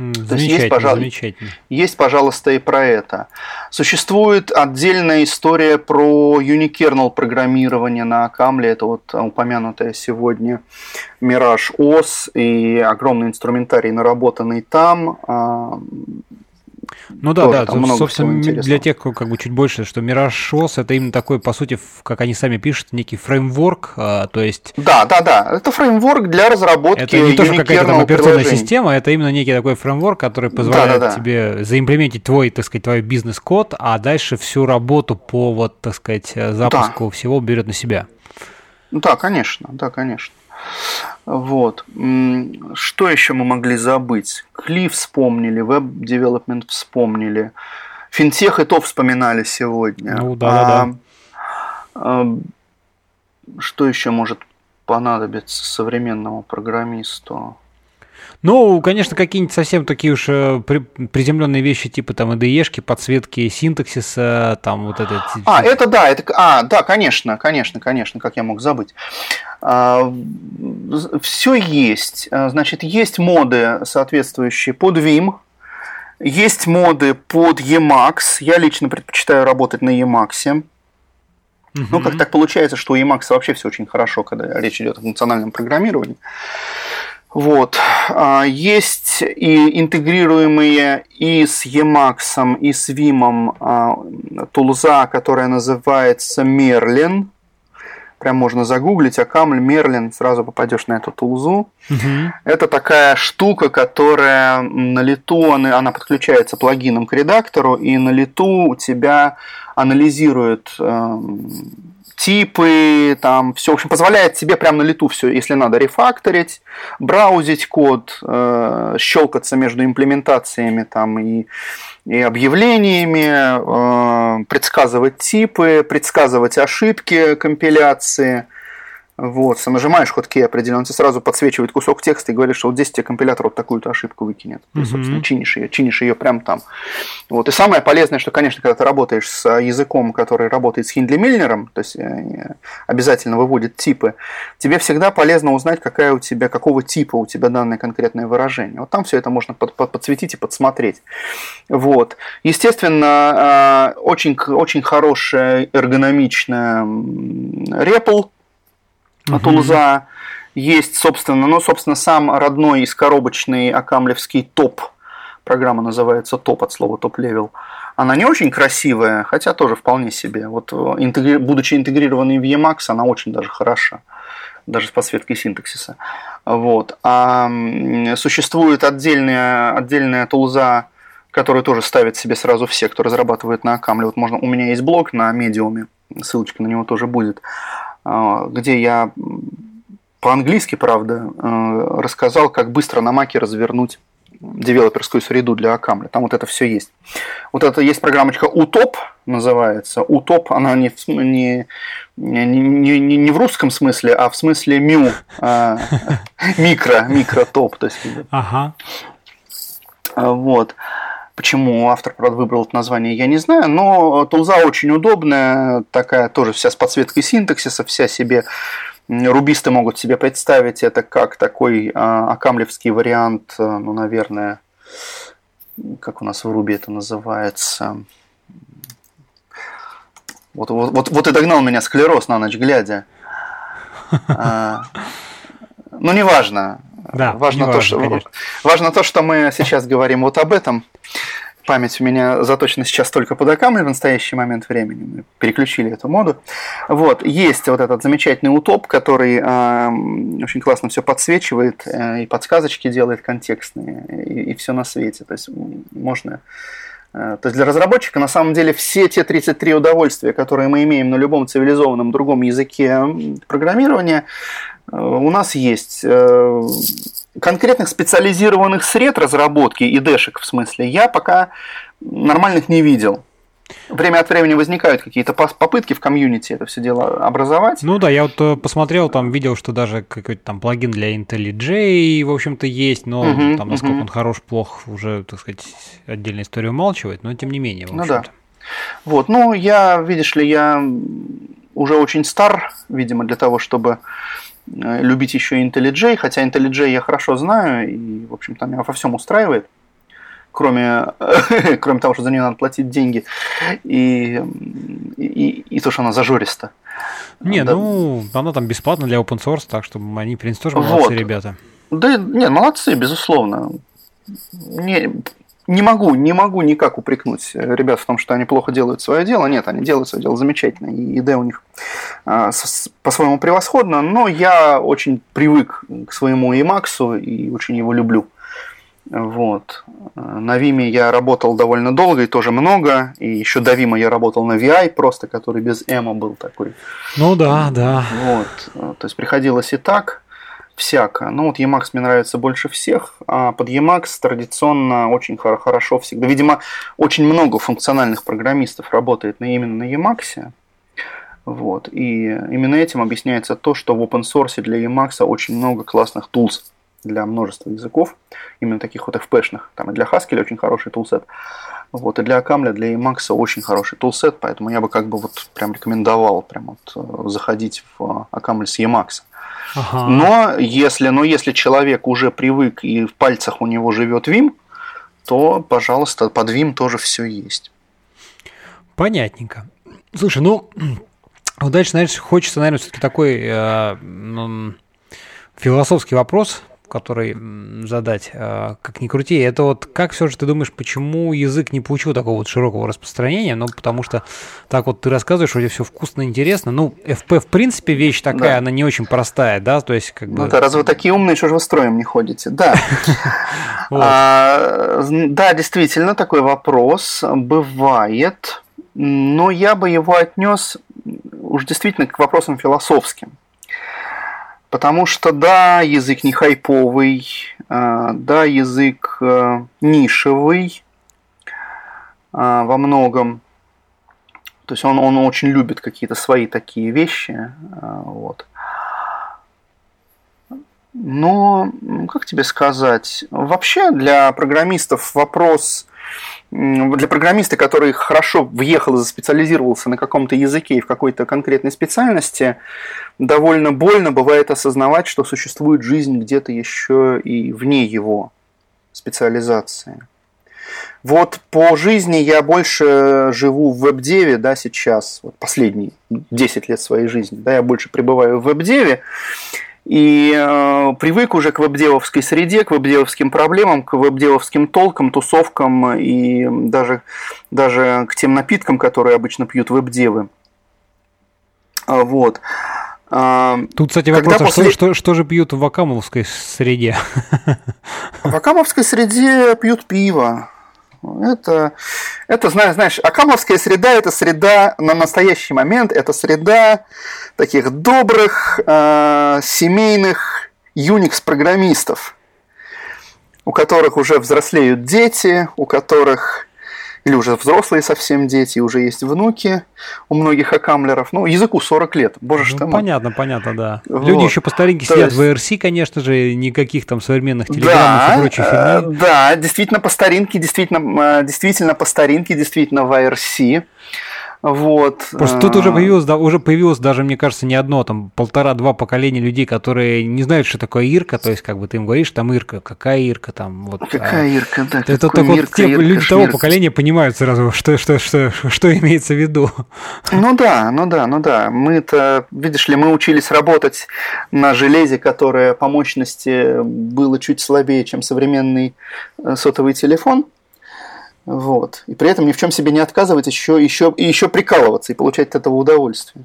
S1: То есть есть, пожалуйста,
S2: есть, пожалуйста, и про это. Существует отдельная история про unikernel программирование на Камле. Это вот упомянутая сегодня Mirage OS и огромный инструментарий, наработанный там.
S1: Ну да, да, там собственно, для тех, кто как бы чуть больше, что Mirage OS это именно такой, по сути, как они сами пишут, некий фреймворк, а, то есть...
S2: Да, да, да, это фреймворк для разработки
S1: Это не то, что какая-то там операционная система, это именно некий такой фреймворк, который позволяет да, да, да. тебе заимплементить твой, так сказать, твой бизнес-код, а дальше всю работу по, вот, так сказать, запуску да. всего берет на себя.
S2: Да, конечно, да, конечно. Вот. Что еще мы могли забыть? Кли вспомнили, веб-девелопмент вспомнили. Финтех и то вспоминали сегодня.
S1: Ну да, а, да, да.
S2: А, что еще может понадобиться современному программисту?
S1: Ну, конечно, какие-нибудь совсем такие уж э, приземленные вещи, типа там IDE-шки, подсветки синтаксиса, там вот это.
S2: А, это да, это, а, да, конечно, конечно, конечно, как я мог забыть. А, все есть. А, значит, есть моды, соответствующие под Vim, есть моды под Emacs. Я лично предпочитаю работать на Emacs. Угу. Ну, как так получается, что у Emacs вообще все очень хорошо, когда речь идет о функциональном программировании. Вот. А, есть и интегрируемые и с Emacs, и с Vim а, тулза, которая называется Merlin. Прям можно загуглить, а Камль Мерлин, сразу попадешь на эту тулзу. Угу. Это такая штука, которая на лету, она, она подключается плагином к редактору, и на лету у тебя анализирует э, типы, там все, в общем, позволяет тебе прямо на лету все, если надо, рефакторить, браузить код, э, щелкаться между имплементациями там и, и объявлениями, э, предсказывать типы, предсказывать ошибки компиляции – вот, нажимаешь key определенно, он тебе сразу подсвечивает кусок текста и говорит, что вот здесь тебе компилятор вот такую-то ошибку выкинет. Ты, собственно, чинишь ее, чинишь ее прямо там. Вот. И самое полезное, что, конечно, когда ты работаешь с языком, который работает с Хиндли Мильнером, то есть э, обязательно выводит типы, тебе всегда полезно узнать, какая у тебя, какого типа у тебя данное конкретное выражение. Вот там все это можно под, под, подсветить и подсмотреть. Вот. Естественно, э, очень, очень хорошая эргономичная REPL, угу. тулза. Есть, собственно, ну, собственно, сам родной из коробочный акамлевский топ. Программа называется топ от слова top-level. Она не очень красивая, хотя тоже вполне себе. Вот, э, интегри... будучи интегрированной в Emacs, она очень даже хороша даже с подсветкой синтаксиса. Вот. А существует отдельная, отдельная тулза, которую тоже ставят себе сразу все, кто разрабатывает на OCaml'е. Вот можно, у меня есть блог на Medium'е, ссылочка на него тоже будет. А, где я по-английски, правда, э, рассказал, как быстро на Маке развернуть девелоперскую среду для Акамля. Там вот это все есть. Вот это есть программочка Утоп называется. Утоп, она не, не, не, не, не в русском смысле, а в смысле мю, а, микро, микро-топ. То есть, ага. Вот. Почему автор, правда, выбрал это название, я не знаю, но тулза очень удобная, такая тоже вся с подсветкой синтаксиса, вся себе рубисты могут себе представить это как такой а, акамлевский вариант, э, ну, наверное, как у нас в Руби это называется. Вот, вот, вот, вот и догнал меня склероз на ночь глядя. А, ну, неважно. Да, важно, то, важно, что, важно то, что мы сейчас говорим вот об этом. Память у меня заточена сейчас только под Акамль в настоящий момент времени. Мы переключили эту моду. Вот, есть вот этот замечательный утоп, который э, очень классно все подсвечивает э, и подсказочки делает контекстные, и, и все на свете. То есть можно то есть для разработчика на самом деле все те 33 удовольствия, которые мы имеем на любом цивилизованном другом языке программирования, Э, у нас есть э, конкретных специализированных сред разработки и дэшек в смысле я пока нормальных не видел. Время от времени возникают какие-то попытки в комьюнити это все дело образовать.
S1: Ну да, я вот э, посмотрел, там видел, что даже какой-то там плагин для IntelliJ, в общем-то, есть, но uh-huh, там насколько uh-huh. он хорош, плох, уже, так сказать, отдельная история умалчивает, но тем не менее, в
S2: Ну да. Вот, ну я, видишь ли, я уже очень стар, видимо, для того, чтобы Э, любить еще IntelliJ, хотя IntelliJ я хорошо знаю, и, в общем-то, меня во всем устраивает, кроме, кроме того, что за нее надо платить деньги, и, и, и то, что она зажориста.
S1: Не, да. ну, она там бесплатна для open source, так что они, в принципе, тоже молодцы вот. ребята.
S2: Да, нет, молодцы, безусловно. Не, не могу, не могу никак упрекнуть ребят в том, что они плохо делают свое дело. Нет, они делают свое дело замечательно, и идея у них а, по-своему превосходна, но я очень привык к своему Emacs и очень его люблю. Вот. На Виме я работал довольно долго и тоже много. И еще до Вима я работал на VI, просто который без Эма был такой.
S1: Ну да, да.
S2: Вот. То есть приходилось и так всяко. Ну вот Emacs мне нравится больше всех, а под Emacs традиционно очень хорошо всегда. Видимо, очень много функциональных программистов работает на, именно на Emacs. Вот. И именно этим объясняется то, что в open source для Emacs очень много классных tools для множества языков, именно таких вот FP-шных. Там и для Haskell очень хороший тулсет. Вот, и для Акамля, для Emacs очень хороший тулсет, поэтому я бы как бы вот прям рекомендовал прям вот э, заходить в Акамль с Emacs. Ага. Но если, но если человек уже привык и в пальцах у него живет Vim, то, пожалуйста, под Vim тоже все есть.
S1: Понятненько. Слушай, ну Вот дальше, знаешь, хочется, наверное, все-таки такой э, философский вопрос который задать, а, как ни крути, это вот как все же ты думаешь, почему язык не получил такого вот широкого распространения? Ну, потому что так вот ты рассказываешь, вроде все вкусно, интересно. Ну, FP в принципе вещь такая, да. она не очень простая, да, то есть как бы...
S2: Ну да, раз вы такие умные, что же вы строем не ходите? Да. А, да, действительно, такой вопрос бывает, но я бы его отнес уж действительно к вопросам философским. Потому что да, язык не хайповый, а, да, язык э, нишевый а, во многом. То есть он, он очень любит какие-то свои такие вещи. А, вот. Но, как тебе сказать, вообще для программистов вопрос для программиста, который хорошо въехал и заспециализировался на каком-то языке и в какой-то конкретной специальности, довольно больно бывает осознавать, что существует жизнь где-то еще и вне его специализации. Вот по жизни я больше живу в веб-деве, да, сейчас, вот последние 10 лет своей жизни, да, я больше пребываю в веб-деве, и э, привык уже к веб-девовской среде, к веб-девовским проблемам, к веб-девовским толкам, тусовкам и даже, даже к тем напиткам, которые обычно пьют веб-девы. А, вот.
S1: А, Тут, кстати, вопрос, Когда а после... что, что, что же пьют в Акамовской среде?
S2: В Акамовской среде пьют пиво. Это, это знаешь, Акамовская среда – это среда на настоящий момент, это среда таких добрых э, семейных Unix-программистов, у которых уже взрослеют дети, у которых или уже взрослые совсем дети, уже есть внуки у многих акамлеров. Ну, языку 40 лет, боже ну,
S1: что Понятно, понятно, да. Вот. Люди еще по старинке То сидят есть... в ERC, конечно же, никаких там современных телеграммов да, и прочей
S2: э. Да, действительно по старинке, действительно, э, действительно по старинке, действительно в ERC. Вот.
S1: Просто тут уже а. появилось, да, уже появилось даже, мне кажется, не одно, там полтора-два поколения людей, которые не знают, что такое Ирка, то есть, как бы ты им говоришь, там Ирка, какая Ирка там, вот.
S2: Какая а, Ирка, да.
S1: Это только вот те Ирка, люди того поколения понимают сразу, что, что, что, что имеется в виду.
S2: Ну да, ну да, ну да. Мы-то, видишь ли, мы учились работать на железе, которое по мощности было чуть слабее, чем современный э, сотовый телефон. Вот. И при этом ни в чем себе не отказывать, еще, еще, и еще прикалываться и получать от этого удовольствие.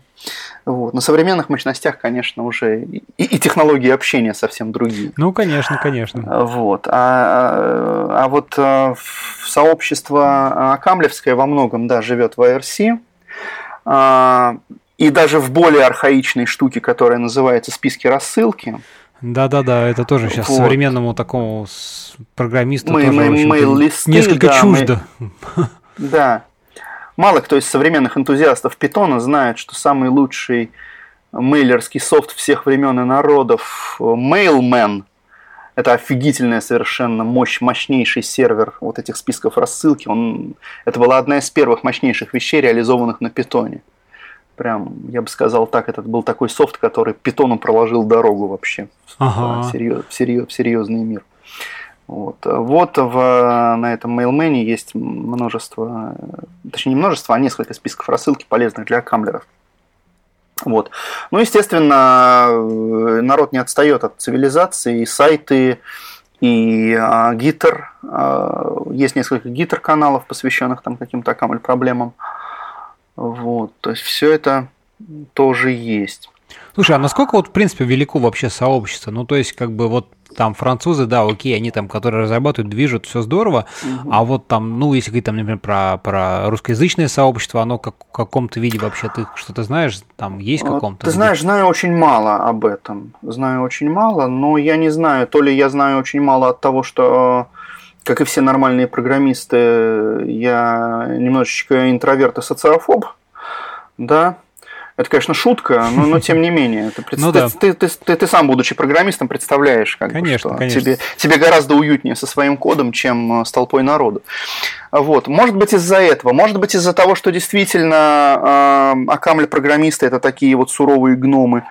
S2: Вот. На современных мощностях, конечно, уже и, и технологии общения совсем другие.
S1: Ну, конечно, конечно.
S2: Вот. А, а, а вот а, сообщество Акамлевское во многом, да, живет в IRC. А, и даже в более архаичной штуке, которая называется списки рассылки.
S1: Да-да-да, это тоже сейчас вот. современному такому программисту мы, тоже мы, мы несколько да, чуждо.
S2: Мы, да. Мало кто из современных энтузиастов питона знает, что самый лучший мейлерский софт всех времен и народов Mailman – это офигительная совершенно мощь, мощнейший сервер вот этих списков рассылки. Он, это была одна из первых мощнейших вещей, реализованных на питоне. Прям, я бы сказал так, этот был такой софт, который питону проложил дорогу вообще ага. в, серьез, в, серьез, в серьезный мир. Вот, вот в, на этом mailman есть множество, точнее не множество, а несколько списков рассылки полезных для камлеров. Вот. Ну, естественно, народ не отстает от цивилизации, и сайты, и а, гитер. А, есть несколько гитер-каналов, посвященных там каким-то камль проблемам. Вот. То есть все это тоже есть.
S1: Слушай, а насколько вот, в принципе, велико вообще сообщество? Ну, то есть, как бы вот там французы, да, окей, они там, которые разрабатывают, движут, все здорово, угу. а вот там, ну, если говорить там, например, про, про русскоязычное сообщество, оно как, в каком-то виде вообще, ты что-то знаешь, там есть каком-то?
S2: Ты знаешь, знаю очень мало об этом, знаю очень мало, но я не знаю, то ли я знаю очень мало от того, что как и все нормальные программисты, я немножечко интроверт и социофоб, да, это, конечно, шутка, но, но тем не менее. Ты, ну, да. ты, ты, ты, ты сам, будучи программистом, представляешь, как
S1: конечно,
S2: бы, что
S1: конечно.
S2: Тебе, тебе гораздо уютнее со своим кодом, чем э, с толпой народу. Вот. Может быть, из-за этого, может быть, из-за того, что действительно э, Акамли программисты это такие вот суровые гномы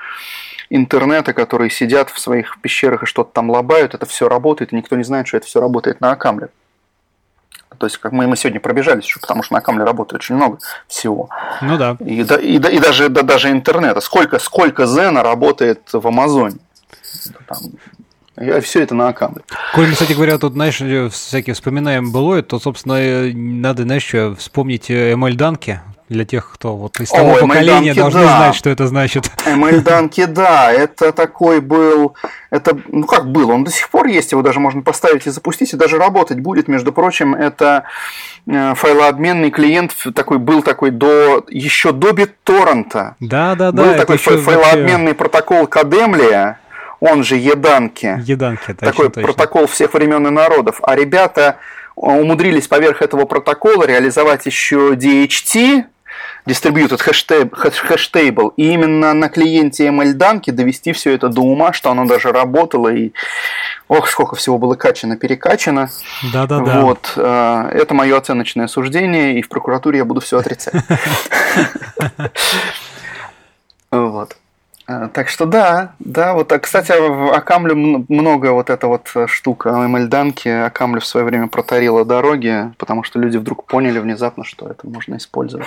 S2: интернета, которые сидят в своих пещерах и что-то там лобают, это все работает, и никто не знает, что это все работает на Акамле. То есть, как мы, мы сегодня пробежались еще, потому что на камле работает очень много всего.
S1: Ну да.
S2: И, и, и, и даже, да, даже интернета. Сколько, сколько Зена работает в Амазоне? Там, я все это на аккаунте.
S1: Коль кстати говоря, тут, знаешь, всякие вспоминаем былое, то, собственно, надо, знаешь, что, вспомнить ML Данки, для тех, кто вот из того О, поколения ML должны да. знать, что это значит.
S2: ML Данки, да, это такой был, это, ну как был, он до сих пор есть, его даже можно поставить и запустить, и даже работать будет, между прочим, это э, файлообменный клиент такой был такой до еще до BitTorrent.
S1: Да, да, да.
S2: Был такой файлообменный вообще... протокол Кадемлия, он же Еданки.
S1: Еданки,
S2: точно, Такой точно. протокол всех времен и народов. А ребята умудрились поверх этого протокола реализовать еще DHT, Distributed Hashtable, и именно на клиенте MLDanki довести все это до ума, что оно даже работало, и ох, сколько всего было качано, перекачано.
S1: Да-да-да.
S2: Вот, э, это мое оценочное суждение, и в прокуратуре я буду все отрицать. Вот. А, так что да, да, вот, а, кстати, Акамлю много вот эта вот штука ML-данки Акамлю в свое время протарила дороги, потому что люди вдруг поняли внезапно, что это можно использовать.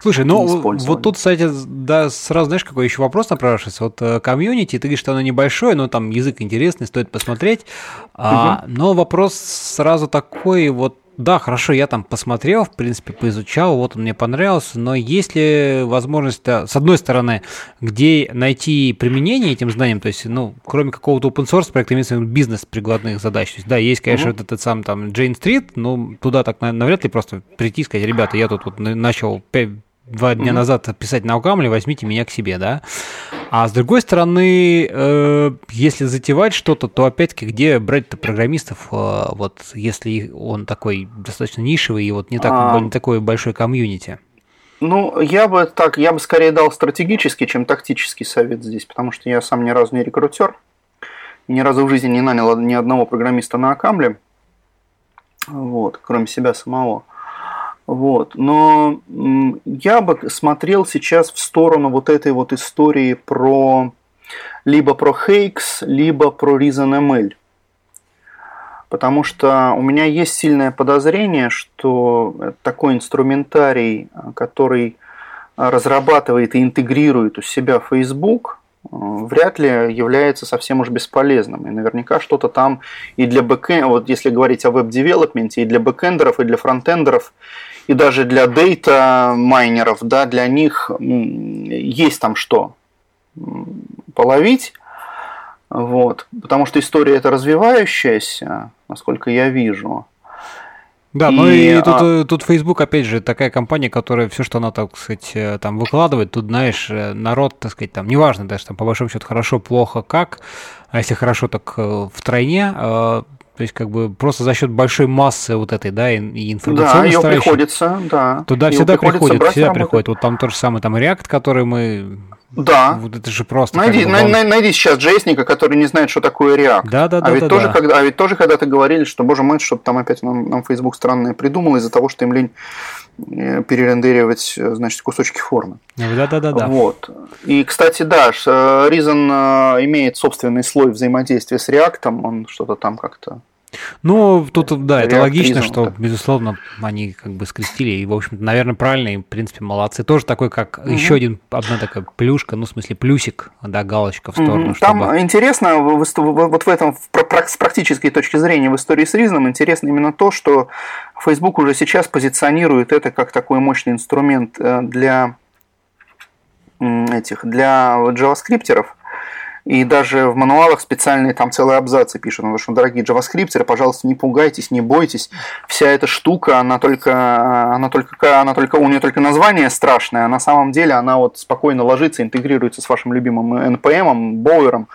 S1: Слушай, ну вот тут, кстати, да, сразу знаешь, какой еще вопрос напрашивается. Вот э, комьюнити, ты говоришь, что оно небольшое, но там язык интересный, стоит посмотреть. Угу. А, но вопрос сразу такой, вот да, хорошо, я там посмотрел, в принципе, поизучал, вот он мне понравился, но есть ли возможность, с одной стороны, где найти применение этим знаниям, то есть, ну, кроме какого-то open source проекта, имеется в виду бизнес прикладных задач. То есть, да, есть, конечно, угу. вот этот сам там Jane Street, но туда так навряд ли просто прийти и сказать, ребята, я тут вот начал два дня mm-hmm. назад писать на Укамле, возьмите меня к себе, да. А с другой стороны, э, если затевать что-то, то опять-таки где брать-то программистов, э, вот если он такой достаточно нишевый и вот не, так, а... не такой большой комьюнити?
S2: Ну, я бы так, я бы скорее дал стратегический, чем тактический совет здесь, потому что я сам ни разу не рекрутер, ни разу в жизни не нанял ни одного программиста на Акамле, вот, кроме себя самого. Вот. Но я бы смотрел сейчас в сторону вот этой вот истории про либо про Haxe, либо про ReasonML. Потому что у меня есть сильное подозрение, что такой инструментарий, который разрабатывает и интегрирует у себя Facebook, вряд ли является совсем уж бесполезным. И наверняка что-то там и для backend, вот если говорить о web development 'е, и для бэкэндеров, и для фронтендеров, и даже для дейта майнеров, да, для них есть там что половить. Вот. Потому что история это развивающаяся, насколько я вижу.
S1: Да, и, ну и а... тут, тут Facebook, опять же, такая компания, которая все, что она, так сказать, э, там выкладывает, тут, знаешь, э, народ, так сказать, там, неважно даже, там, по большому счету, хорошо, плохо, как, а если хорошо, так э, в тройне, то есть, как бы, просто за счет большой массы вот этой, да, и информационной
S2: Да, ее приходится, да.
S1: Туда ее всегда приходит, всегда приходит. Вот там то же самое, там React, который мы
S2: да.
S1: Вот это же просто.
S2: Найди, бы, най, найди сейчас джейсника, который не знает, что такое React.
S1: Да, да,
S2: а
S1: да.
S2: Ведь
S1: да,
S2: тоже,
S1: да.
S2: Когда, а ведь тоже когда-то говорили, что, боже мой, что там опять нам, нам Facebook странное придумал из-за того, что им лень э, перерендеривать, э, значит, кусочки формы.
S1: Да, да, да, да.
S2: Вот. И, кстати, да, э, Reason имеет собственный слой взаимодействия с React, он что-то там как-то
S1: ну, тут, да, это логично, что, так. безусловно, они как бы скрестили, и, в общем-то, наверное, правильно, и, в принципе, молодцы. Тоже такой, как угу. еще один, одна такая плюшка, ну, в смысле, плюсик, да, галочка в сторону. Угу.
S2: Там чтобы... интересно, вот в этом, с практической точки зрения в истории с Ризном, интересно именно то, что Facebook уже сейчас позиционирует это как такой мощный инструмент э, для этих, для JavaScripтеров, и даже в мануалах специальные там целые абзацы пишут, потому что, дорогие джаваскриптеры, пожалуйста, не пугайтесь, не бойтесь. Вся эта штука, она только, она только, она только, у нее только название страшное, а на самом деле она вот спокойно ложится, интегрируется с вашим любимым NPM, Боуэром,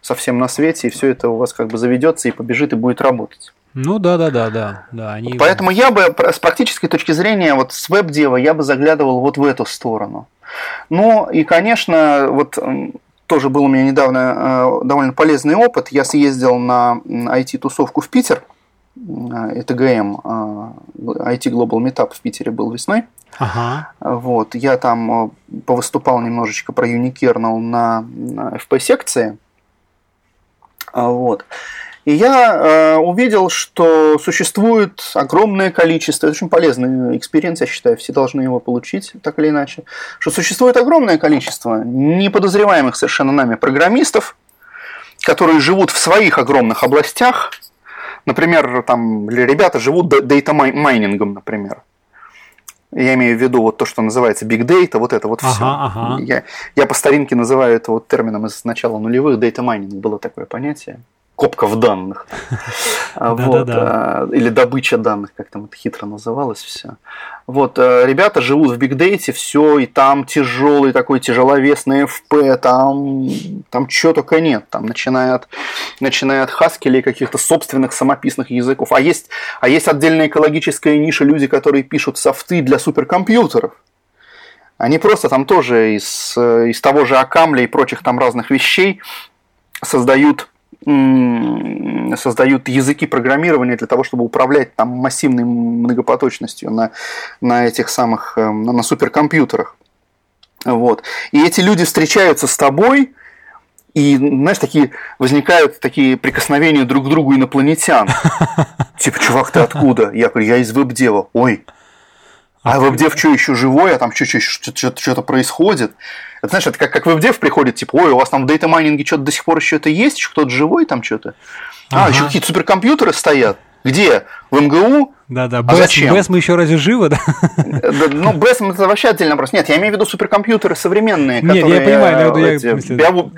S2: совсем на свете, и все это у вас как бы заведется и побежит и будет работать.
S1: Ну да, да, да, да, да. Они...
S2: Поэтому я бы с практической точки зрения, вот с веб-дева я бы заглядывал вот в эту сторону. Ну и, конечно, вот тоже был у меня недавно э, довольно полезный опыт. Я съездил на IT-тусовку в Питер, ITGM, IT Global Meetup в Питере был весной.
S1: Ага.
S2: Вот, я там э, повыступал немножечко про Unikernel на FP-секции. Вот. И я э, увидел, что существует огромное количество, это очень полезный experience, я считаю, все должны его получить, так или иначе, что существует огромное количество неподозреваемых совершенно нами программистов, которые живут в своих огромных областях, например, там ребята живут дейта майнингом, например. Я имею в виду вот то, что называется big data, вот это вот ага, все. Ага. Я, я по старинке называю это вот термином из начала нулевых, data mining было такое понятие копка в данных. вот, а, или добыча данных, как там это хитро называлось все. Вот, э, ребята живут в бигдейте, все, и там тяжелый такой тяжеловесный FP, там, там чего только нет, там начиная от, начиная от и каких-то собственных самописных языков. А есть, а есть отдельная экологическая ниша, люди, которые пишут софты для суперкомпьютеров. Они просто там тоже из, э, из того же Акамля и прочих там разных вещей создают создают языки программирования для того, чтобы управлять там массивной многопоточностью на, на этих самых, эм, на, суперкомпьютерах. Вот. И эти люди встречаются с тобой, и, знаешь, такие возникают такие прикосновения друг к другу инопланетян. Типа, чувак, ты откуда? Я говорю, я из веб-дева. Ой, а веб-дев что еще живой, а там что-то происходит. Это знаешь, это как, как веб-дев приходит, типа, ой, у вас там в дейта майнинге что-то до сих пор еще это есть, еще кто-то живой там что-то. А, ага. еще какие-то суперкомпьютеры стоят. Где? В МГУ?
S1: Да-да, а? БЭС мы еще разве живы, да?
S2: Ну, БЭС это вообще отдельный вопрос. Нет, я имею в виду суперкомпьютеры современные,
S1: Нет,
S2: которые...
S1: я понимаю, я,
S2: эти. Биову,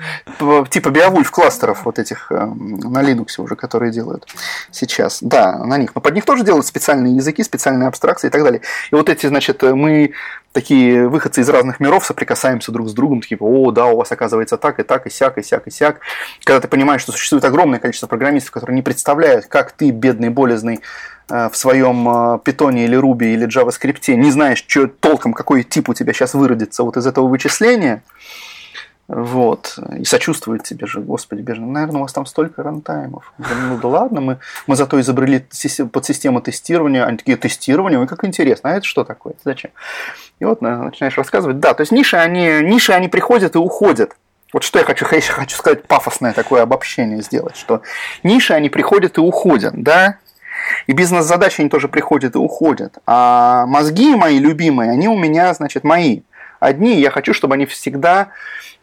S2: типа Биовульф кластеров вот этих э, на Linux уже, которые делают сейчас. Да, на них. Но под них тоже делают специальные языки, специальные абстракции и так далее. И вот эти, значит, мы такие выходцы из разных миров соприкасаемся друг с другом, такие, о, да, у вас оказывается так, и так, и сяк, и сяк, и сяк. Когда ты понимаешь, что существует огромное количество программистов, которые не представляют, как ты, бедный, болезный, Э, в своем э, питоне или руби или JavaScript, не знаешь, что толком, какой тип у тебя сейчас выродится вот из этого вычисления, вот, и сочувствует тебе же, господи, бежно, наверное, у вас там столько рантаймов. Ну да ладно, мы, мы зато изобрели под систему тестирования, они такие, тестирование, ой, как интересно, а это что такое, зачем? И вот начинаешь рассказывать, да, то есть ниши, они, ниши, они приходят и уходят. Вот что я хочу, я хочу сказать, пафосное такое обобщение сделать, что ниши, они приходят и уходят, да, и бизнес-задачи они тоже приходят и уходят. А мозги мои любимые, они у меня, значит, мои. Одни, я хочу, чтобы они всегда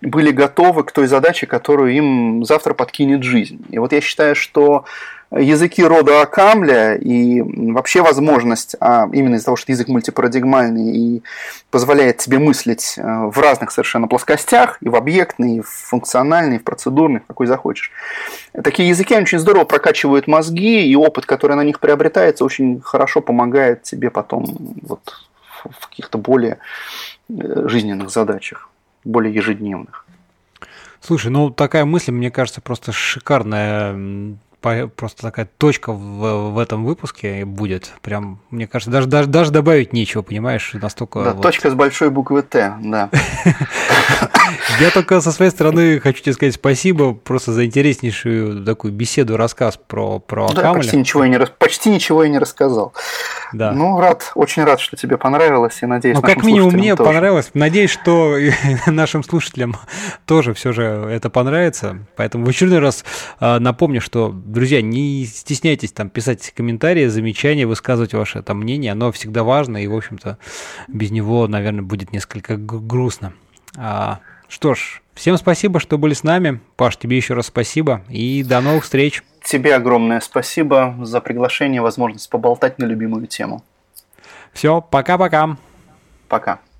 S2: были готовы к той задаче, которую им завтра подкинет жизнь. И вот я считаю, что языки рода Акамля и вообще возможность, а именно из-за того, что язык мультипарадигмальный и позволяет тебе мыслить э, в разных совершенно плоскостях, и в объектной, и в функциональной, и в процедурной, какой захочешь. Такие языки очень здорово прокачивают мозги, и опыт, который на них приобретается, очень хорошо помогает тебе потом вот в каких-то более жизненных задачах, более ежедневных.
S1: Слушай, ну такая мысль, мне кажется, просто шикарная просто такая точка в, в этом выпуске будет. Прям, мне кажется, даже, даже, даже добавить нечего, понимаешь, настолько...
S2: Да, вот... точка с большой буквы Т, да.
S1: Я только со своей стороны хочу тебе сказать спасибо просто за интереснейшую такую беседу, рассказ про, про
S2: да, почти ничего, я не, почти ничего я не рассказал. Да. Ну, рад, очень рад, что тебе понравилось, и надеюсь, Ну,
S1: как минимум мне тоже. понравилось. Надеюсь, что нашим слушателям тоже все же это понравится. Поэтому в очередной раз а, напомню, что друзья, не стесняйтесь там писать комментарии, замечания, высказывать ваше там мнение, оно всегда важно, и, в общем-то, без него, наверное, будет несколько грустно. А, что ж, всем спасибо, что были с нами. Паш, тебе еще раз спасибо, и до новых встреч.
S2: Тебе огромное спасибо за приглашение, возможность поболтать на любимую тему.
S1: Все, пока-пока.
S2: Пока. -пока. пока.